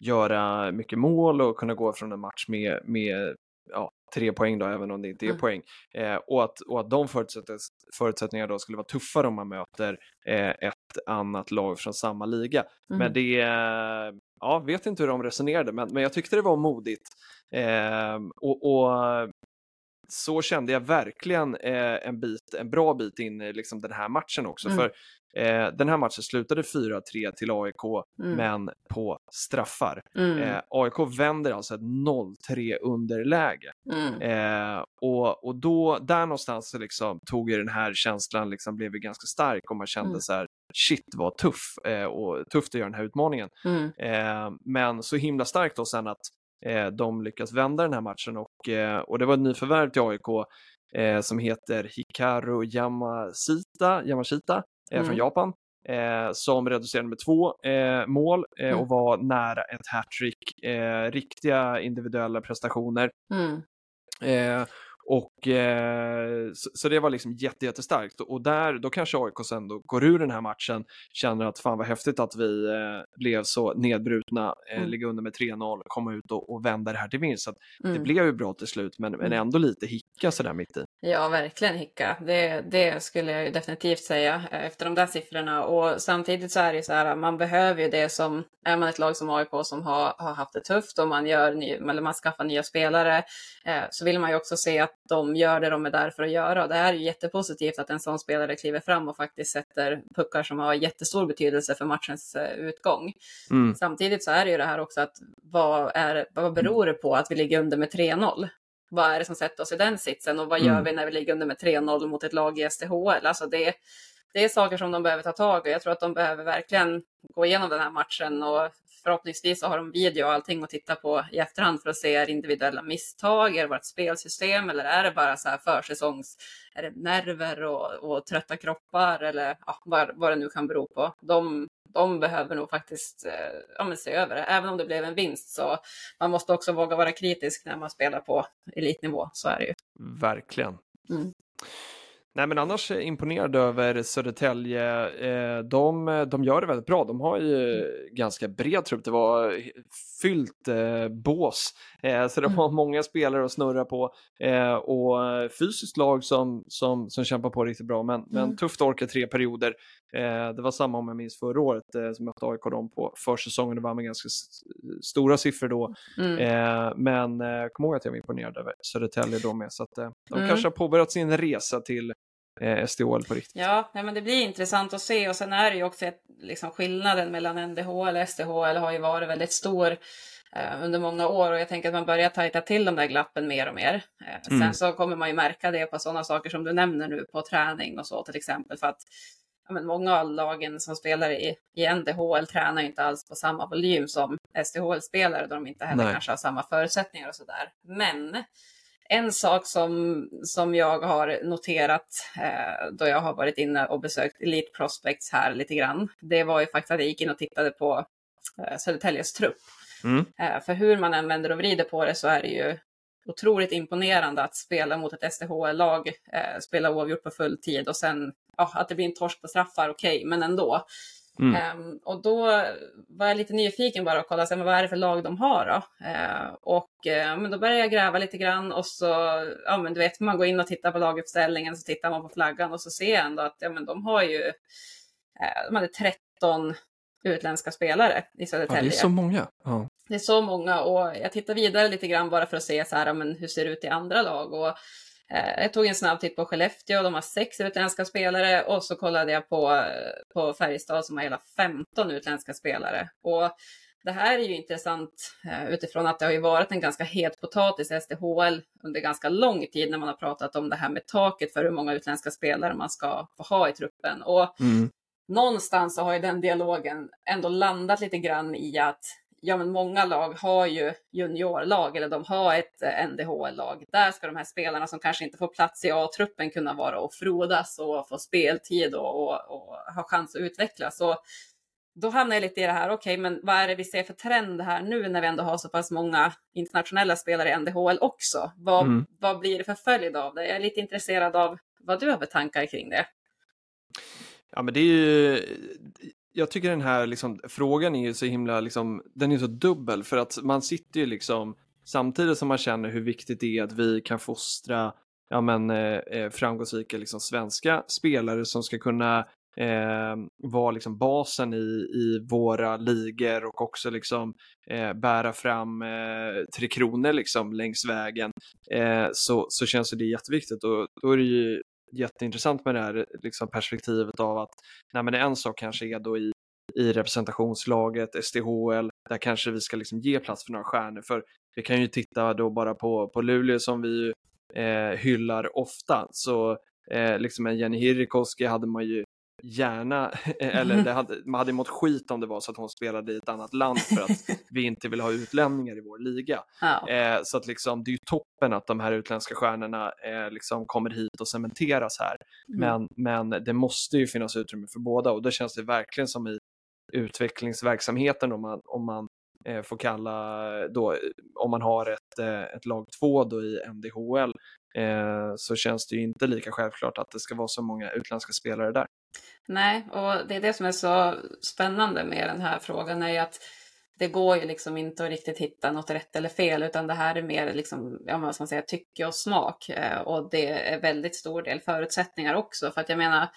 göra mycket mål och kunna gå från en match med, med ja, tre poäng då, även om det inte är Mm. poäng. Eh, och, att, och att de förutsättningar, förutsättningarna då skulle vara tuffare om man möter eh, ett annat lag från samma liga. Mm. Men det, ja, vet inte hur de resonerade, men, men jag tyckte det var modigt Eh, och, och så kände jag verkligen eh, en, bit, en bra bit in i liksom den här matchen också. Mm. För eh, den här matchen slutade 4-3 till AIK, Mm. men på straffar. Mm. Eh, AIK vänder alltså ett 0-3 underläge. Mm. Eh, och, och då, där någonstans så liksom, tog ju den här känslan, liksom, blev ju ganska stark och man kände Mm. så här, shit vad tuff eh, och tufft att göra den här utmaningen. Mm. Eh, men så himla starkt då sen att de lyckas vända den här matchen och, eh, och det var ett nyförvärv till AIK eh, som heter Hikaru Yamashita, Yamashita eh, från Mm. Japan eh, som reducerade med två eh, mål eh, Mm. och var nära ett hattrick. Eh, riktiga individuella prestationer. Mm. Och eh, så, så det var liksom jätte, jättestarkt och där, då kanske AIK sen då går ur den här matchen, känner att fan vad häftigt att vi eh, blev så nedbrutna, eh, Mm. ligga under med 3-0, komma ut och, och vända det här till vinst. Så att Det Mm. blev ju bra till slut, men, men Mm. ändå lite hicka sådär mitt i. Ja, verkligen hicka. Det, det skulle jag ju definitivt säga eh, efter de där siffrorna. Och samtidigt så är det ju så här, man behöver ju det som, är man ett lag som AIK som har, har haft det tufft och man, gör ny, eller man skaffar nya spelare, eh, så vill man ju också se att de gör det de är där för att göra. Och det är ju jättepositivt att en sån spelare kliver fram och faktiskt sätter puckar som har jättestor betydelse för matchens eh, utgång. Mm. Samtidigt så är det ju det här också att vad, är, vad beror det på att vi ligger under med 3-0? Vad är det som sätter oss i den sitsen och vad gör Mm. vi när vi ligger under med 3-0 mot ett lag i SDHL? Alltså det, det är saker som de behöver ta tag i. Jag tror att de behöver verkligen gå igenom den här matchen och förhoppningsvis så har de video och allting att titta på i efterhand för att se är individuella misstag, är det vårt spelsystem eller är det bara så här försäsongs, är det nerver och, och trötta kroppar eller ja, vad, vad det nu kan bero på. De, de behöver nog faktiskt eh, ja, se över det. Även om det blev en vinst så man måste också våga vara kritisk när man spelar på elitnivå. Så är det ju. Verkligen. Mm. Nej men annars är jag imponerad över Södertälje. Eh, de, de gör det väldigt bra. De har ju ganska bred trupp. Det var fyllt eh, bås. Eh, så det Mm. var många spelare att snurra på. Eh, och fysiskt lag som, som, som kämpar på riktigt bra. Men, men Mm. tufft att orka tre perioder. Eh, det var samma om jag minns förra året eh, som mötte AIK dem på försäsongen. Det var med ganska stora siffror då. Mm. Eh, men eh, kom ihåg att jag var imponerad över Södertälje då med. Så att, eh, de Mm. kanske har påbörjat sin resa till eh, SDHL på riktigt. Ja, nej, men det blir intressant att se och sen är det ju också ett, liksom skillnaden mellan NDHL och SDHL har ju varit väldigt stor eh, under många år och jag tänker att man börjar tajta till de där glappen mer och mer. Eh, Mm. Sen så kommer man ju märka det på sådana saker som du nämner nu på träning och så till exempel för att ja, men många av lagen som spelar i, i NDHL tränar ju inte alls på samma volym som SDHL-spelare då de inte heller Nej. kanske har samma förutsättningar och sådär. Men en sak som, som jag har noterat eh, då jag har varit inne och besökt Elite Prospects här lite grann, det var ju faktiskt att jag gick in och tittade på eh, Södertäljes trupp. Mm. Eh, för hur man än vänder och vrider på det så är det ju otroligt imponerande att spela mot ett SDHL-lag, eh, spela oavgjort på full tid och sen ja, att det blir en torsk på straffar, okej, men ändå. Mm. Ehm, och då var jag lite nyfiken bara och kolla, så, men vad är det för lag de har då? Eh, och eh, men då började jag gräva lite grann och så, ja men du vet, man går in och tittar på laguppställningen, så tittar man på flaggan och så ser jag ändå att ja, men de har ju, eh, de hade 13 utländska spelare i Ja, det Södertälje. är så många. Ja. Det är så många och jag tittar vidare lite grann bara för att se så här, men hur ser det ut i andra lag. Och, jag tog en snabb titt på Skellefteå, de har sex utländska spelare och så kollade jag på, eh, på Färjestad som har hela 15 utländska spelare. Och det här är ju intressant eh, utifrån att det har ju varit en ganska het potatis i SDHL under ganska lång tid när man har pratat om det här med taket för hur många utländska spelare man ska få ha i truppen. Och Mm. någonstans så har ju den dialogen ändå landat lite grann i att ja, men många lag har ju juniorlag eller de har ett eh, NDHL-lag. Där ska de här spelarna som kanske inte får plats i A-truppen kunna vara och frodas och få speltid och, och, och ha chans att utvecklas. Och då hamnar jag lite i det här, okej, men vad är det vi ser för trend här nu när vi ändå har så pass många internationella spelare i NDHL också? Vad, Mm. vad blir det för följd av det? Jag är lite intresserad av vad du har för tankar kring det. Ja, men det är ju... Jag tycker den här liksom, frågan är ju så himla, liksom, den är så dubbel för att man sitter ju liksom samtidigt som man känner hur viktigt det är att vi kan fostra ja, men, eh, eh framgångsrika liksom, svenska spelare som ska kunna eh, vara liksom basen i, i våra ligor och också liksom eh, bära fram eh, Tre Kronor liksom längs vägen. Eh, så, så känns det jätteviktigt och då är det ju jätteintressant med det här liksom perspektivet av att nej, men en sak kanske är då i, i representationslaget, SDHL, där kanske vi ska liksom ge plats för några stjärnor. För vi kan ju titta då bara på, på Luleå som vi eh, hyllar ofta. Så eh, liksom en Jenny Hirikoski hade man ju gärna, eller det hade, man hade mått skit om det var så att hon spelade i ett annat land för att vi inte vill ha utlänningar i vår liga. Ja. Eh, så att liksom, det är ju toppen att de här utländska stjärnorna eh, liksom kommer hit och cementeras här. Mm. Men, men det måste ju finnas utrymme för båda och det känns det verkligen som i utvecklingsverksamheten om man, om man eh, får kalla då, om man har ett, eh, ett lag två då i NDHL eh, så känns det ju inte lika självklart att det ska vara så många utländska spelare där. Nej, och det är det som är så spännande med den här frågan är ju att det går ju liksom inte att riktigt hitta något rätt eller fel, utan det här är mer liksom, ja, vad ska man säga, tycke och smak. Eh, och det är väldigt stor del förutsättningar också. För att jag menar,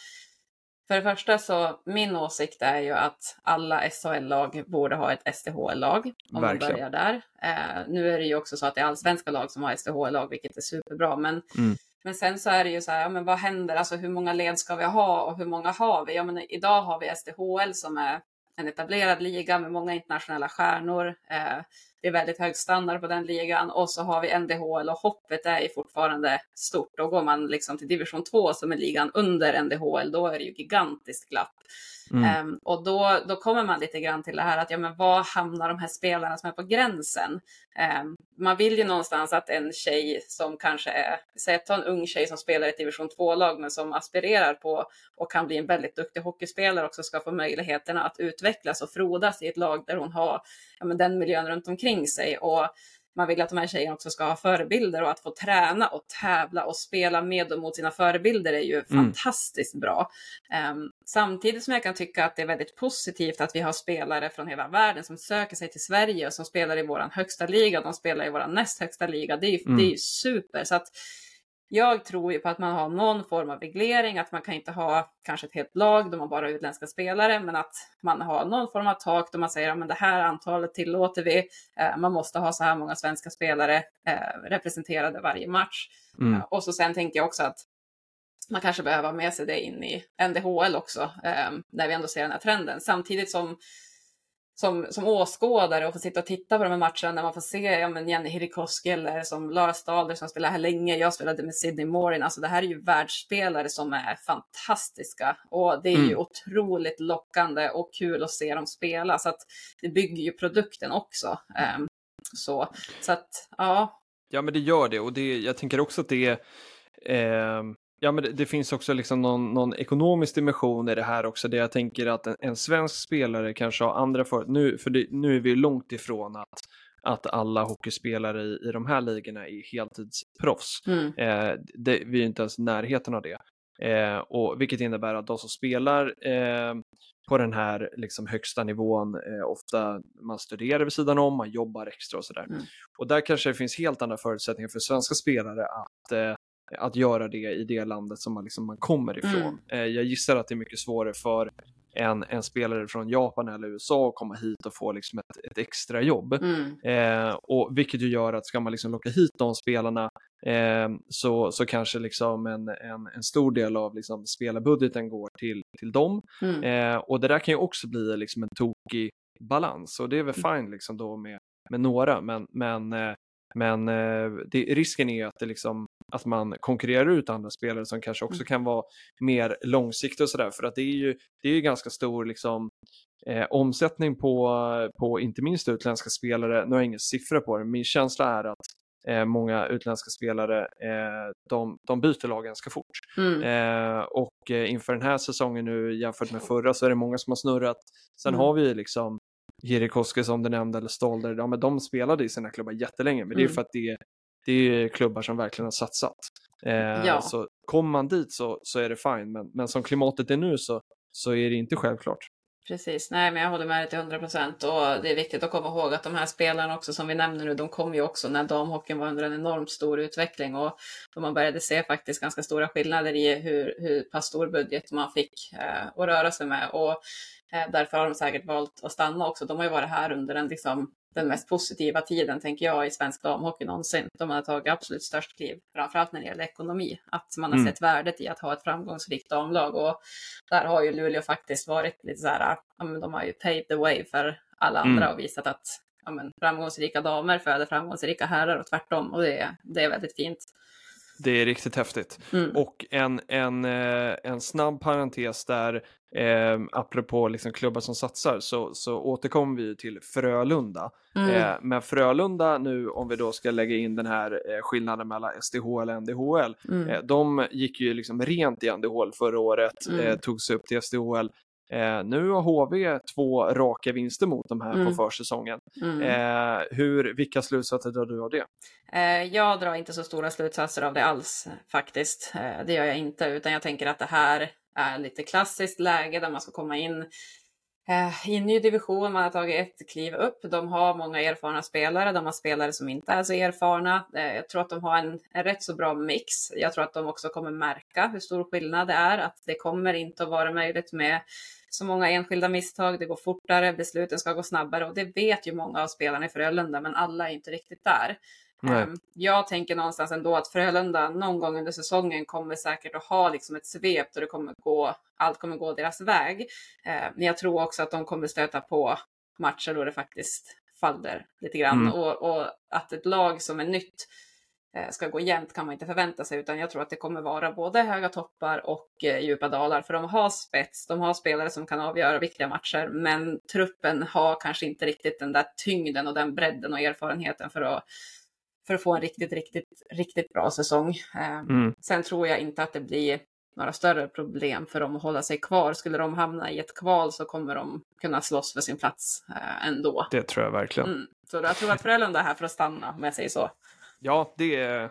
för det första så, min åsikt är ju att alla SHL-lag borde ha ett SDHL-lag, om Verkligen. man börjar där. Eh, nu är det ju också så att det är allsvenska lag som har SDHL-lag, vilket är superbra, men Mm. men sen så är det ju så här, ja, men vad händer, alltså hur många led ska vi ha och hur många har vi? Ja, men idag har vi SDHL som är en etablerad liga med många internationella stjärnor. Eh, det är väldigt hög standard på den ligan och så har vi NDHL och hoppet är ju fortfarande stort. Då går man liksom till division 2 som är ligan under NDHL, då är det ju gigantiskt glapp. Mm. Ehm, och då, då kommer man lite grann till det här att ja, men var hamnar de här spelarna som är på gränsen? Ehm, man vill ju någonstans att en tjej som kanske är, säg ta en ung tjej som spelar i ett division 2-lag men som aspirerar på och kan bli en väldigt duktig hockeyspelare också ska få möjligheterna att utvecklas och frodas i ett lag där hon har ja, men den miljön runt omkring sig. Och man vill att de här tjejerna också ska ha förebilder och att få träna och tävla och spela med och mot sina förebilder är ju fantastiskt bra. Ehm, samtidigt som jag kan tycka att det är väldigt positivt att vi har spelare från hela världen som söker sig till Sverige och som spelar i våran högsta liga, de spelar i våran näst högsta liga. Det är ju, Mm. det är ju super. Så att jag tror ju på att man har någon form av reglering, att man kan inte ha kanske ett helt lag där man bara har utländska spelare, men att man har någon form av tak där man säger att det här antalet tillåter vi. Eh, man måste ha så här många svenska spelare eh, representerade varje match. Mm. Eh, och så sen tänker jag också att man kanske behöver ha med sig det in i NDHL också, när vi ändå ser den här trenden. Samtidigt som som, som åskådare och få sitta och titta på de här matcherna när man får se ja, men Jenny Hirikoski eller som Lara Stader som spelar här länge. Jag spelade med Sidney Morin. Alltså det här är ju världsspelare som är fantastiska och det är ju Mm. otroligt lockande och kul att se dem spela. Så att det bygger ju produkten också. Ehm, så, så att ja, Ja, men det gör det och det, jag tänker också att det är eh, Ja, men det, det finns också liksom någon, någon ekonomisk dimension i det här också. Det jag tänker att en, en svensk spelare kanske har andra för nu, för det, nu är vi långt ifrån att, att alla hockeyspelare i, i de här ligorna är heltidsproffs. mm, Eh, det, vi är inte ens i närheten av det. Eh, och, vilket innebär att de som spelar eh, på den här liksom, högsta nivån, eh, ofta man studerar vid sidan om, man jobbar extra och sådär. Mm. Och där kanske det finns helt andra förutsättningar för svenska spelare att, eh, att göra det i det landet som man, liksom, man kommer ifrån. Eh, jag gissar att det är mycket svårare för en, en spelare från Japan eller USA att komma hit och få liksom ett, ett extra jobb. mm, Eh, och vilket ju gör att ska man liksom locka hit de spelarna eh, så, så kanske liksom en, en, en stor del av liksom spelarbudgeten går till, till dem. mm, Eh, och det där kan ju också bli liksom en tokig balans och det är väl fine liksom då med, med några men, men, eh, men eh, det, risken är att, det liksom, att man konkurrerar ut andra spelare som kanske också Mm. kan vara mer långsiktiga och sådär för att det är ju, det är ju ganska stor liksom eh, omsättning på, på inte minst utländska spelare. Nu har jag ingen siffra på det, men min känsla är att eh, många utländska spelare eh, de, de byter lag ganska fort. mm, Eh, och eh, inför den här säsongen nu jämfört med förra så är det många som har snurrat. Sen Mm. har vi liksom Hirikoski som du nämnde eller Stolder, ja, men de spelade i sina klubbar jättelänge men det är Mm. för att det, det är klubbar som verkligen har satsat. Eh, Ja. Så kommer man dit så, så är det fine men, men som klimatet är nu så, så är det inte självklart. Precis, nej men jag håller med dig till 100 procent och det är viktigt att komma ihåg att de här spelarna också som vi nämner nu, de kom ju också när damhockeyn var under en enormt stor utveckling och då man började se faktiskt ganska stora skillnader i hur, hur pass stor budget man fick eh, att röra sig med och därför har de säkert valt att stanna också. De har ju varit här under en liksom den mest positiva tiden, tänker jag, i svensk damhockey någonsin. De har tagit absolut störst kliv, framförallt när det gäller ekonomi. Att man har Mm. sett värdet i att ha ett framgångsrikt damlag och där har ju Luleå faktiskt varit lite så här, ja, men de har ju paved the way för alla andra Mm. och visat att ja, men, framgångsrika damer föder framgångsrika herrar och tvärtom. Och det, det är väldigt fint. Det är riktigt häftigt. Mm. Och en, en, eh, en snabb parentes där, eh, apropå liksom klubbar som satsar, så, så återkommer vi till Frölunda. Mm. Eh, men Frölunda nu, om vi då ska lägga in den här eh, skillnaden mellan SDHL och NDHL, Mm. eh, de gick ju liksom rent i NDHL förra året, Mm. eh, tog sig upp till SDHL. Eh, nu har HV två raka vinster mot de här på Mm. försäsongen. Mm. Eh, hur, vilka slutsatser drar du av det? Jag drar inte så stora slutsatser av det alls faktiskt. Det gör jag inte, utan jag tänker att det här är lite klassiskt läge där man ska komma in eh, i en ny division. Man har tagit ett kliv upp. De har många erfarna spelare. De har spelare som inte är så erfarna. Eh, jag tror att de har en, en rätt så bra mix. Jag tror att de också kommer märka hur stor skillnad det är. Att det kommer inte att vara möjligt med så många enskilda misstag. Det går fortare, besluten ska gå snabbare och det vet ju många av spelarna i Frölunda, men alla är inte riktigt där. Ehm, Jag tänker någonstans ändå att Frölunda någon gång under säsongen kommer säkert att ha liksom ett svep där det kommer gå, allt kommer gå deras väg. Ehm, Men jag tror också att de kommer stöta på matcher då det faktiskt faller lite grann. Mm. Och, och att ett lag som är nytt eh, ska gå jämnt kan man inte förvänta sig, utan jag tror att det kommer vara både höga toppar och eh, djupa dalar. För de har spets, de har spelare som kan avgöra viktiga matcher, men truppen har kanske inte riktigt den där tyngden och den bredden och erfarenheten för att för att få en riktigt, riktigt, riktigt bra säsong. Eh, Mm. Sen tror jag inte att det blir några större problem för dem att hålla sig kvar. Skulle de hamna i ett kval så kommer de kunna slåss för sin plats eh, ändå. Det tror jag verkligen. Mm. Så jag tror att Frölunda är här för att stanna, om jag säger så. Ja, det,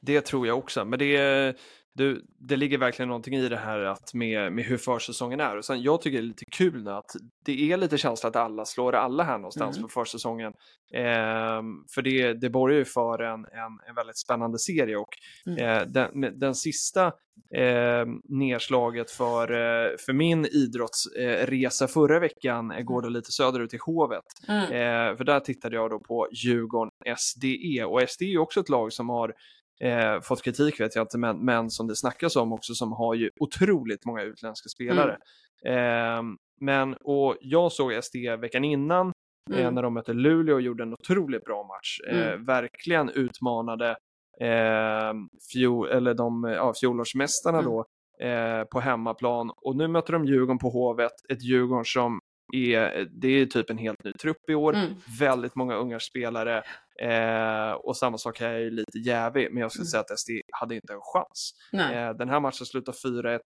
det tror jag också. Men det, det, det ligger verkligen någonting i det här att med, med hur försäsongen är. Och sen, jag tycker det är lite kul att det är lite känsla att alla slår alla här någonstans Mm. på försäsongen. Ehm, för det, det borgar ju för en, en, en väldigt spännande serie och Mm. eh, den, den sista eh, nedslaget för, eh, för min idrottsresa eh, förra veckan eh, går då lite söderut till Hovet. Mm. Eh, för där tittade jag då på Djurgården SDE och SDE är också ett lag som har eh, fått kritik vet jag inte, men, men som det snackas om också som har ju otroligt många utländska spelare. Eh, men och jag såg SDE veckan innan eh, Mm. när de mötte Luleå och gjorde en otroligt bra match. Eh, Mm. verkligen utmanade eh, fjol, eller de ja, fjolårsmästarna Mm. då eh, på hemmaplan och nu möter de Djurgården på Hovet, ett Djurgården som är, det är typ en helt ny trupp i år, Mm. väldigt många unga spelare eh, och samma sak här är lite jävig, men jag skulle Mm. säga att SD hade inte en chans. Eh, den här matchen slutar 4-1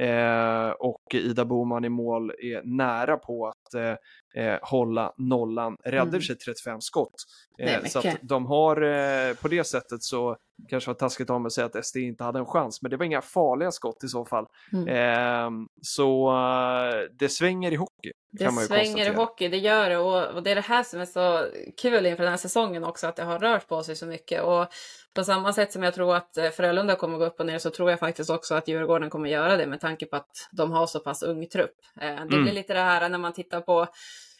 eh, och Ida Boman i mål är nära på att eh, hålla nollan, räddade Mm. sig 35 skott. Eh, så att de har, eh, på det sättet så kanske var taskigt av mig att säga att SD inte hade en chans, men det var inga farliga skott i så fall. Mm. Eh, så eh, det svänger i hockey. Det svänger i hockey, det gör det. Och, och det är det här som är så kul inför den här säsongen också, att det har rört på sig så mycket. Och på samma sätt som jag tror att eh, Frölunda kommer gå upp och ner så tror jag faktiskt också att Djurgården kommer göra det med tanke på att de har så pass ung trupp. Eh, Det Mm. blir lite det här när man tittar på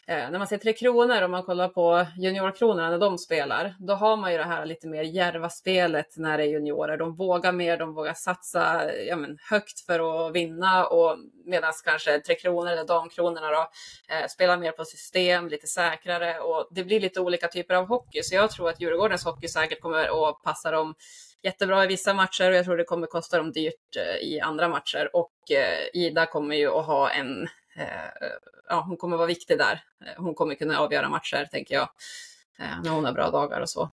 Eh, när man ser Tre Kronor och man kollar på juniorkronorna när de spelar, då har man ju det här lite mer järva spelet när det är juniorer. De vågar mer, de vågar satsa ja, men, högt för att vinna och medan kanske Tre Kronor eller Damkronorna då eh, spelar mer på system, lite säkrare och det blir lite olika typer av hockey. Så jag tror att Djurgårdens hockey säkert kommer att passa dem jättebra i vissa matcher och jag tror det kommer kosta dem dyrt eh, i andra matcher. Och eh, Ida kommer ju att ha en eh, ja, hon kommer vara viktig där. Eh, Hon kommer kunna avgöra matcher, tänker jag, eh, när hon har bra dagar och så.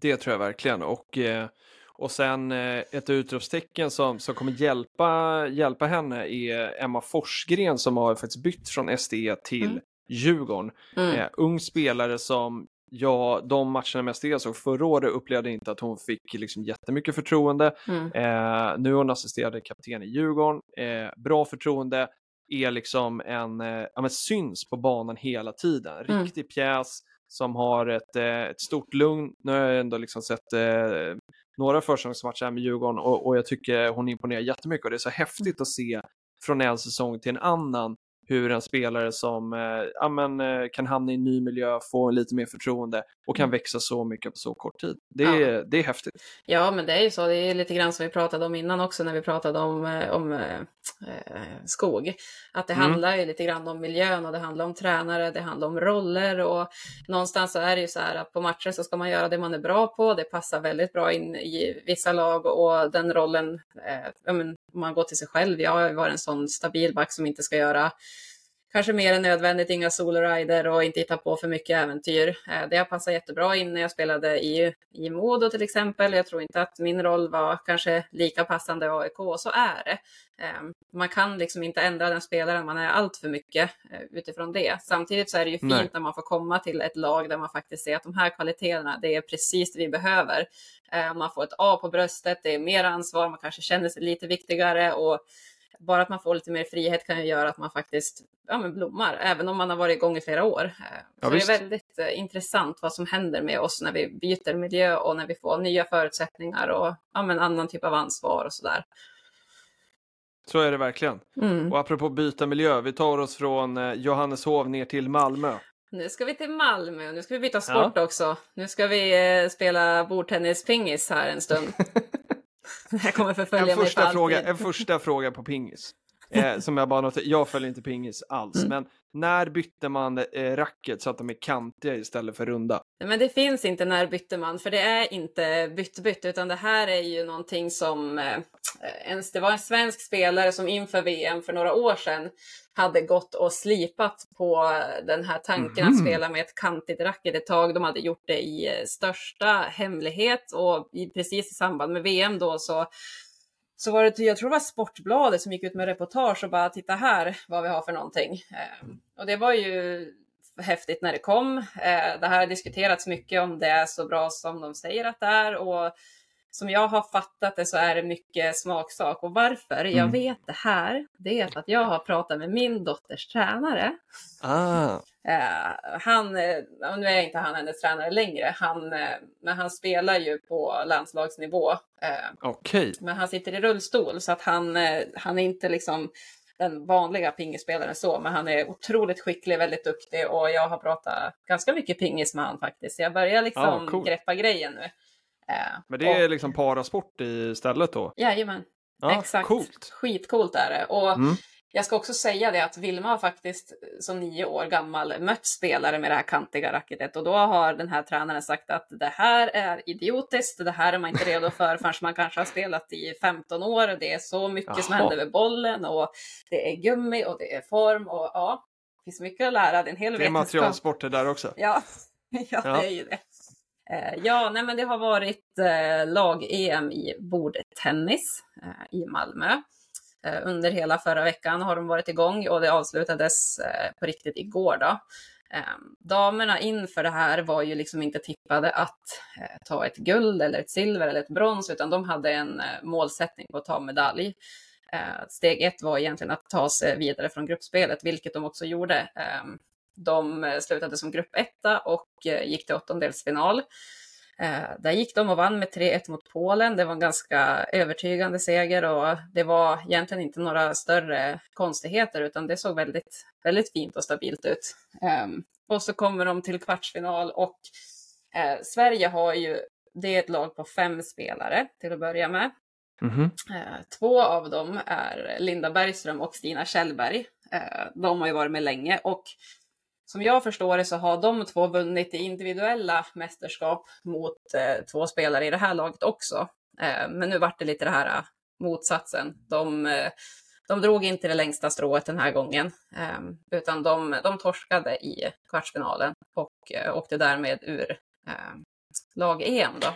Det tror jag verkligen. Och, eh, och sen ett utropstecken som, som kommer hjälpa, hjälpa henne är Emma Forsgren som har faktiskt bytt från SDE till Mm. Djurgården. Mm. Eh, ung spelare som Ja, de matcherna med jag såg förra året upplevde inte att hon fick liksom jättemycket förtroende. Mm. Eh, nu är hon assisterande kapten i Djurgården. Eh, bra förtroende. Är liksom en, eh, ja men syns på banan hela tiden. Mm. Riktig pjäs som har ett, eh, ett stort lugn. Nu har jag ändå liksom sett eh, några försäsongsmatcher här med Djurgården och, och jag tycker hon imponerar jättemycket och det är så häftigt att se från en säsong till en annan hur en spelare som eh, ja, men, eh, kan hamna i en ny miljö, få lite mer förtroende och kan växa så mycket på så kort tid. Det är, det är häftigt. Ja, men det är ju så. Det är lite grann som vi pratade om innan också när vi pratade om, eh, om eh, skog. Att det Mm. handlar ju lite grann om miljön och det handlar om tränare, det handlar om roller och någonstans så är det ju så här att på matcher så ska man göra det man är bra på. Det passar väldigt bra in i vissa lag och den rollen, eh, ja, men, man går till sig själv. Jag har varit en sån stabil back som inte ska göra kanske mer än nödvändigt, inga solorider och inte hitta på för mycket äventyr. Eh, Det har passat jättebra in när jag spelade i, i Modo till exempel. Jag tror inte att min roll var kanske lika passande i AIK, och så är det. Eh, Man kan liksom inte ändra den spelaren man är allt för mycket eh, utifrån det. Samtidigt så är det ju fint Nej. när man får komma till ett lag där man faktiskt ser att de här kvaliteterna, det är precis det vi behöver. Eh, Man får ett A på bröstet, det är mer ansvar, man kanske känner sig lite viktigare och bara att man får lite mer frihet kan ju göra att man faktiskt ja, men blommar, även om man har varit igång i flera år. Eh, Ja, det är väldigt eh, intressant vad som händer med oss när vi byter miljö och när vi får nya förutsättningar och ja, men annan typ av ansvar och sådär. Så är det verkligen. Mm. Och apropå byta miljö, vi tar oss från eh, Johanneshov ner till Malmö. Nu ska vi till Malmö, nu ska vi byta sport också. Nu ska vi spela bordtennispingis här en stund. här kommer förfölja En mig för första, alltid. fråga, en första fråga på pingis. Eh, som jag bara noterar, jag följer inte pingis alls, Mm. men när bytte man eh, racket så att de är kantiga istället för runda? Men det finns inte när bytte man, för det är inte bytt-bytt, utan det här är ju någonting som... Eh, ens, det var en svensk spelare som inför VM för några år sedan hade gått och slipat på den här tanken att Mhm. spela med ett kantigt racket ett tag. De hade gjort det i eh, största hemlighet och i, precis i samband med VM då så så var det, jag tror det var Sportbladet som gick ut med reportage och bara titta här vad vi har för någonting. Eh, och det var ju häftigt när det kom. Eh, det här har diskuterats mycket om det är så bra som de säger att det är och som jag har fattat det så är det mycket smaksak. Och varför jag Mm. vet det här, det är för att jag har pratat med min dotters tränare. Ah, Eh, han, eh, nu är inte han hennes tränare längre, han, eh, men han spelar ju på landslagsnivå. Eh, okej. men han sitter i rullstol så att han, eh, han är inte liksom den vanliga pingisspelaren så, men han är otroligt skicklig, väldigt duktig och jag har pratat ganska mycket pingis med han faktiskt. Så jag börjar liksom Ja, coolt. greppa grejen nu. Eh, Men det är och, liksom parasport istället då? Jajamän, Ja, exakt. Coolt. Skitcoolt är det. Och Mm. jag ska också säga det att Vilma har faktiskt som nio år gammal mött spelare med det här kantiga racketet och då har den här tränaren sagt att det här är idiotiskt, det här är man inte redo för förrän man kanske har spelat i 15 år. Det är så mycket som Jaha. händer med bollen och det är gummi och det är form och ja, det finns mycket att lära. Det är en hel Det är materialsporter där också? Ja, Ja. det är ju det. Eh, ja, nej, men det har varit eh, lag-EM i bordtennis eh, i Malmö. Under hela förra veckan har de varit igång och det avslutades på riktigt igår. Då. Ehm, damerna inför det här var ju liksom inte tippade att ta ett guld eller ett silver eller ett brons, utan de hade en målsättning på att ta medalj. Steg ett var egentligen att ta sig vidare från gruppspelet, vilket de också gjorde. Ehm, de eh, slutade som gruppetta och eh, gick till åttondelsfinal. Eh, där gick de och vann med 3-1 mot Polen. Det var en ganska övertygande seger och det var egentligen inte några större konstigheter utan det såg väldigt, väldigt fint och stabilt ut. Ehm, och så kommer de till kvartsfinal och Sverige har ju, det är ett lag på fem spelare till att börja med. Mhm. Eh, Två av dem är Linda Bergström och Stina Kjellberg. De har ju varit med länge och som jag förstår det så har de två vunnit i individuella mästerskap mot eh, två spelare i det här laget också. Eh, Men nu vart det lite det här eh, motsatsen. De, eh, de drog inte det längsta strået den här gången, eh, utan de, de torskade i kvartsfinalen och eh, åkte därmed ur eh, lag-EM. Då.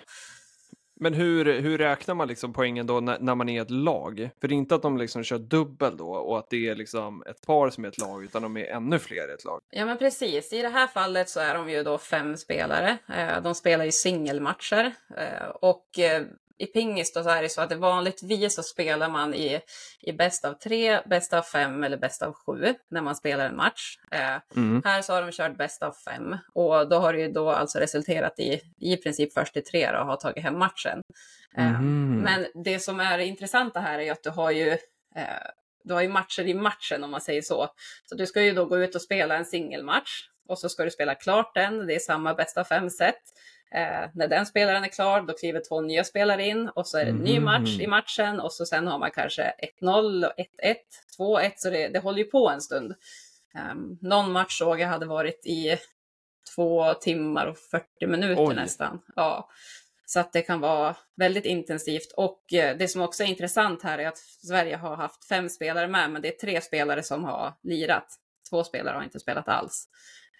Men hur, hur räknar man liksom poängen då när, när man är ett lag? För det är inte att de liksom kör dubbel då och att det är liksom ett par som är ett lag, utan de är ännu fler i ett lag. Ja, men precis. I det här fallet så är de ju då fem spelare. Eh, de spelar ju singelmatcher eh, och eh, i pingis då så är det så att det vanligtvis så spelar man i, i bäst av tre, bäst av fem eller bäst av sju när man spelar en match. Eh, Mm. här så har de kört bäst av fem och då har det ju då alltså resulterat i i princip först till tre då, har tagit hem matchen. Eh, Mhm. Men det som är intressanta här är ju att du har ju eh, du har ju matcher i matchen om man säger så. Så du ska ju då gå ut och spela en singelmatch och så ska du spela klart den. Det är samma bästa fem set. Eh, när den spelaren är klar, då kliver två nya spelare in och så är det en ny Mhm. match i matchen och så sen har man kanske 1-0, och 1-1, 2-1, så det, det håller ju på en stund. Um, någon match såg jag hade varit i två timmar och 40 minuter Oj. nästan. Ja. Så att det kan vara väldigt intensivt. Och eh, det som också är intressant här är att Sverige har haft fem spelare med, men det är tre spelare som har lirat. Två spelare har inte spelat alls.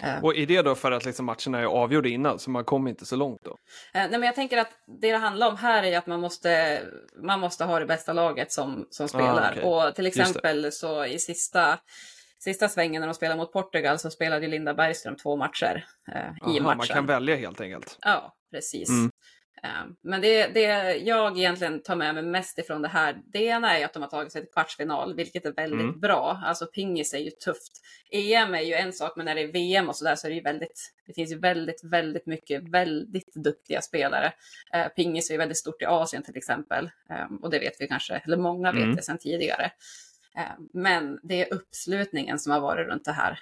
Eh, Och är det då för att liksom matcherna är avgjorda innan, så man kommer inte så långt då? Eh, nej, men jag tänker att det det handlar om här är att man måste, man måste ha det bästa laget som, som spelar. Ah, okej. Och till exempel så i sista, sista svängen när de spelade mot Portugal så spelade ju Linda Bergström två matcher eh, i Aha, matchen. man kan välja helt enkelt. Ja, precis. Mm. Eh, Men det, det jag egentligen tar med mig mest ifrån det här, det ena är att de har tagit sig till kvartsfinal, vilket är väldigt Mm. bra. Alltså pingis är ju tufft. EM är ju en sak, men när det är VM och sådär så är det ju väldigt, det finns ju väldigt, väldigt mycket väldigt duktiga spelare. Eh, Pingis är ju väldigt stort i Asien till exempel, Eh, och det vet vi kanske, eller många vet Mm. det sedan tidigare. Eh, Men det är uppslutningen som har varit runt det här.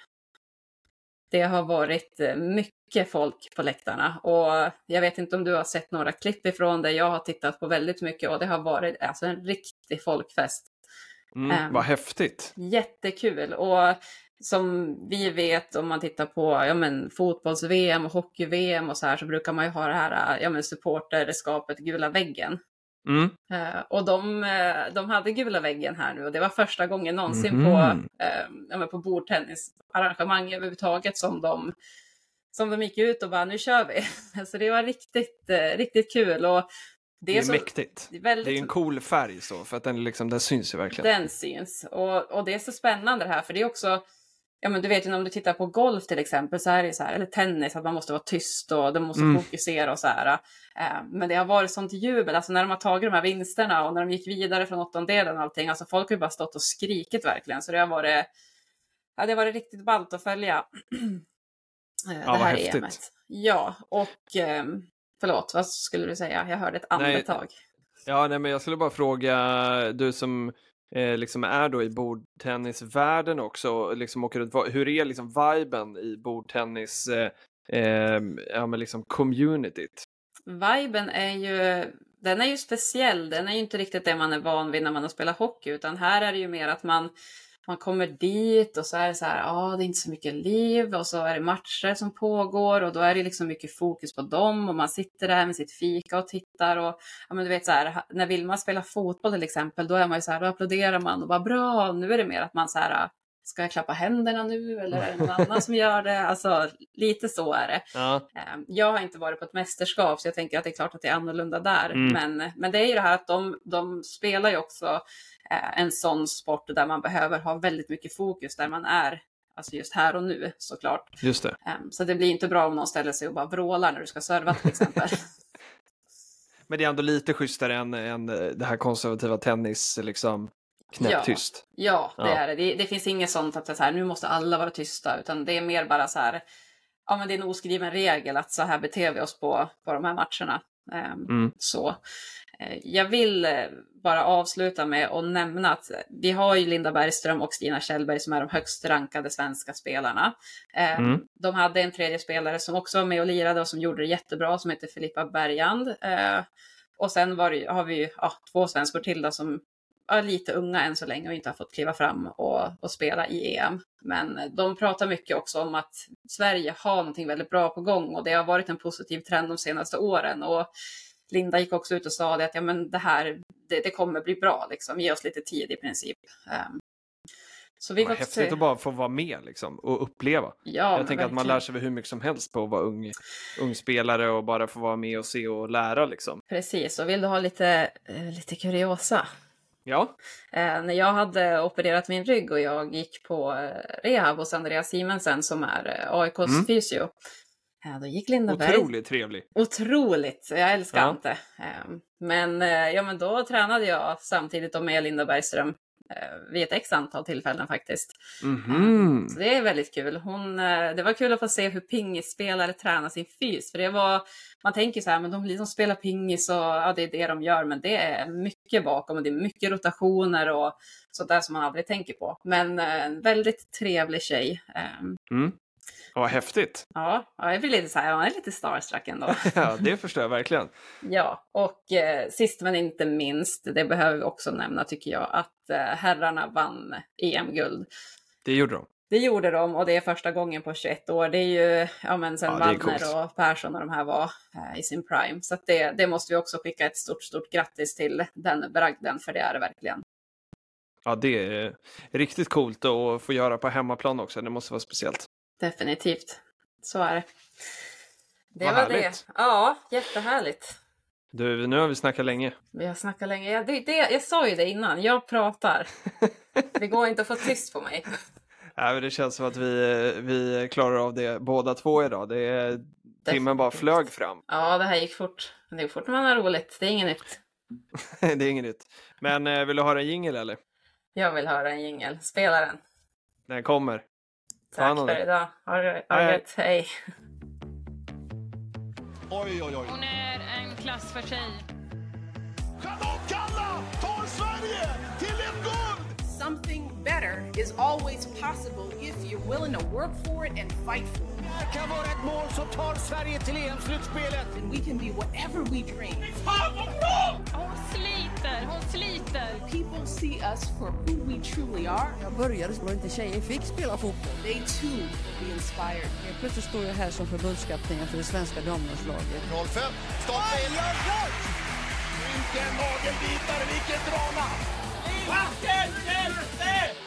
Det har varit eh, mycket folk på läktarna och jag vet inte om du har sett några klipp ifrån det. Jag har tittat på väldigt mycket och det har varit alltså en riktig folkfest. Mm, Ehm. vad häftigt. Jättekul och som vi vet om man tittar på ja, men, fotbolls-VM och hockey-VM och så här så brukar man ju ha det här ja, men, supporterskapet Gula väggen. Mm. Eh, och de, eh, de hade gula väggen här nu och det var första gången någonsin Mhm. på, eh, men på bordtennisarrangemang överhuvudtaget som de, som de gick ut och bara nu kör vi. Så det var riktigt, eh, riktigt kul. Och det, Det är så, mäktigt. det är väldigt, Det är en cool färg så, för att den, liksom, den syns ju verkligen. den syns. Och, och det är så spännande det här för det är också Ja men du vet ju om du tittar på golf till exempel så är det så här, eller tennis, att man måste vara tyst och de måste Mm. fokusera och så här. Eh, men det har varit sånt jubel, alltså när de har tagit de här vinsterna och när de gick vidare från åttondelen och allting, alltså folk har ju bara stått och skrikit verkligen. Så det har varit, ja det har varit riktigt ballt att följa eh, det vad här häftigt. EMet. Ja, och ehm, förlåt, vad skulle du säga? Jag hörde ett Nej, andetag. Ja, nej, men jag skulle bara fråga, du som eh, liksom är då i bordtennisvärlden också, liksom åker runt, hur är liksom viben i bordtennis, eh, eh, ja men liksom communityt? Viben är ju, den är ju speciell. Den är ju inte riktigt det man är van vid när man har spelat hockey, utan här är det ju mer att man, man kommer dit och så är det så här, ja, det är inte så mycket liv. Och så är det matcher som pågår och då är det liksom mycket fokus på dem och man sitter där med sitt fika och tittar och ja, men du vet så här, när Vilma spelar fotboll till exempel, då är man ju så här, då applåderar man och bara bra, nu är det mer att man så här, ska jag klappa händerna nu eller är det någon annan som gör det? Alltså lite så är det. Ja, Eh, Jag har inte varit på ett mästerskap så jag tänker att det är klart att det är annorlunda där. Mm. Men, men det är ju det här att de, de spelar ju också eh, en sån sport där man behöver ha väldigt mycket fokus där man är Alltså just här och nu såklart. just det. Eh, Så det blir inte bra om någon ställer sig och bara vrålar när du ska serva till exempel. Men det är ändå lite schysstare än, än eh, det här konservativa tennis, liksom knäpptyst. Ja, det Ja. är det. det. Det finns inget sånt att så här, nu måste alla vara tysta, utan det är mer bara så här, ja men det är en oskriven regel att så här beter vi oss på, på de här matcherna. Ehm, Mm. Så. Eh, Jag vill eh, bara avsluta med att nämna att vi har ju Linda Bergström och Stina Kjellberg som är de högst rankade svenska spelarna. Ehm, Mm. De hade en tredje spelare som också var med och lirade och som gjorde det jättebra som heter Filippa Bergand. Eh, Och sen var det, har vi ju ja, två svenskor till då som är lite unga än så länge och inte har fått kliva fram och, och spela i EM. Men de pratar mycket också om att Sverige har någonting väldigt bra på gång och det har varit en positiv trend de senaste åren. Och Linda gick också ut och sa det att ja, men det här det, det kommer bli bra, liksom. ge oss lite tid i princip. Ehm, så vi Vad häftigt se. att bara få vara med liksom, och uppleva. Ja, jag tänker att man lär sig hur mycket som helst på att vara ung, ung spelare och bara få vara med och se och lära liksom. Precis, och vill du ha lite, eh, lite kuriosa? Ja, Eh, när jag hade opererat min rygg och jag gick på eh, rehab hos Andreas Simensen som är eh, AIKs Mm. fysio. Då gick Linda Berg. Otroligt trevlig. Otroligt, jag älskar Ja. Ante. Men, ja, men då tränade jag samtidigt med Linda Bergström vid ett x antal tillfällen faktiskt. Mhm. Så det är väldigt kul. Hon, eh, det var kul att få se hur pingisspelare tränar sin fys. För det var, man tänker så här, men de liksom spelar pingis och ja, det är det de gör. Men det är mycket bakom och det är mycket rotationer och sådär som man aldrig tänker på. Men eh, en väldigt trevlig tjej. Ehm, Mm. Vad häftigt. Ja, ja, jag blir lite så här, man är lite starstruck ändå. Ja, det förstår jag verkligen. Ja, och eh, sist men inte minst, det behöver vi också nämna tycker jag, att eh, herrarna vann EM-guld. Det gjorde de. Det gjorde de och det är första gången på 21 år. Det är ju, ja men sen Ja, coolt. och Persson och de här var eh, i sin prime. Så det, det måste vi också skicka ett stort, stort grattis till den bragden, för det är det verkligen. Ja, det är riktigt coolt att få göra på hemmaplan också. Det måste vara speciellt. Definitivt. Så är det. Det Vad var härligt. det. Ja, jättehärligt. Du, nu har vi snackat länge. Vi har snackat länge. Jag, det, det, jag sa ju det innan, jag pratar. Det går inte att få tyst på mig. Ja, men det känns som att vi, vi klarar av det båda två idag. Det är, timmen bara flög fram. Ja, det här gick fort. Men Det går fort när man har roligt. Det är inget nytt. det är inget nytt. Men eh, vill du höra en jingel eller? Jag vill höra en jingel. Spela den. Den kommer. Ta hand Tack om för dig. idag. Ha det ha Hej, det gött. Hej. Oj, oj, oj. Hon är en klass för sig. Charlotte Kalla tar Sverige till ett guld! Something better is always possible if you're willing to work for it and fight for it. Det kan vara ett mål som tar Sverige till EM-slutspelet. And we can be whatever we dream. Hon sliter, hon sliter. People see us for who we truly are. Jag började så inte tjejer fick spela fotboll. They too will be inspired. Helt plötsligt står jag här som förbundskapten för det svenska damlandslaget. 05, starta in. Vilken nagelbitare, vilket drama! Vatten, hjälte!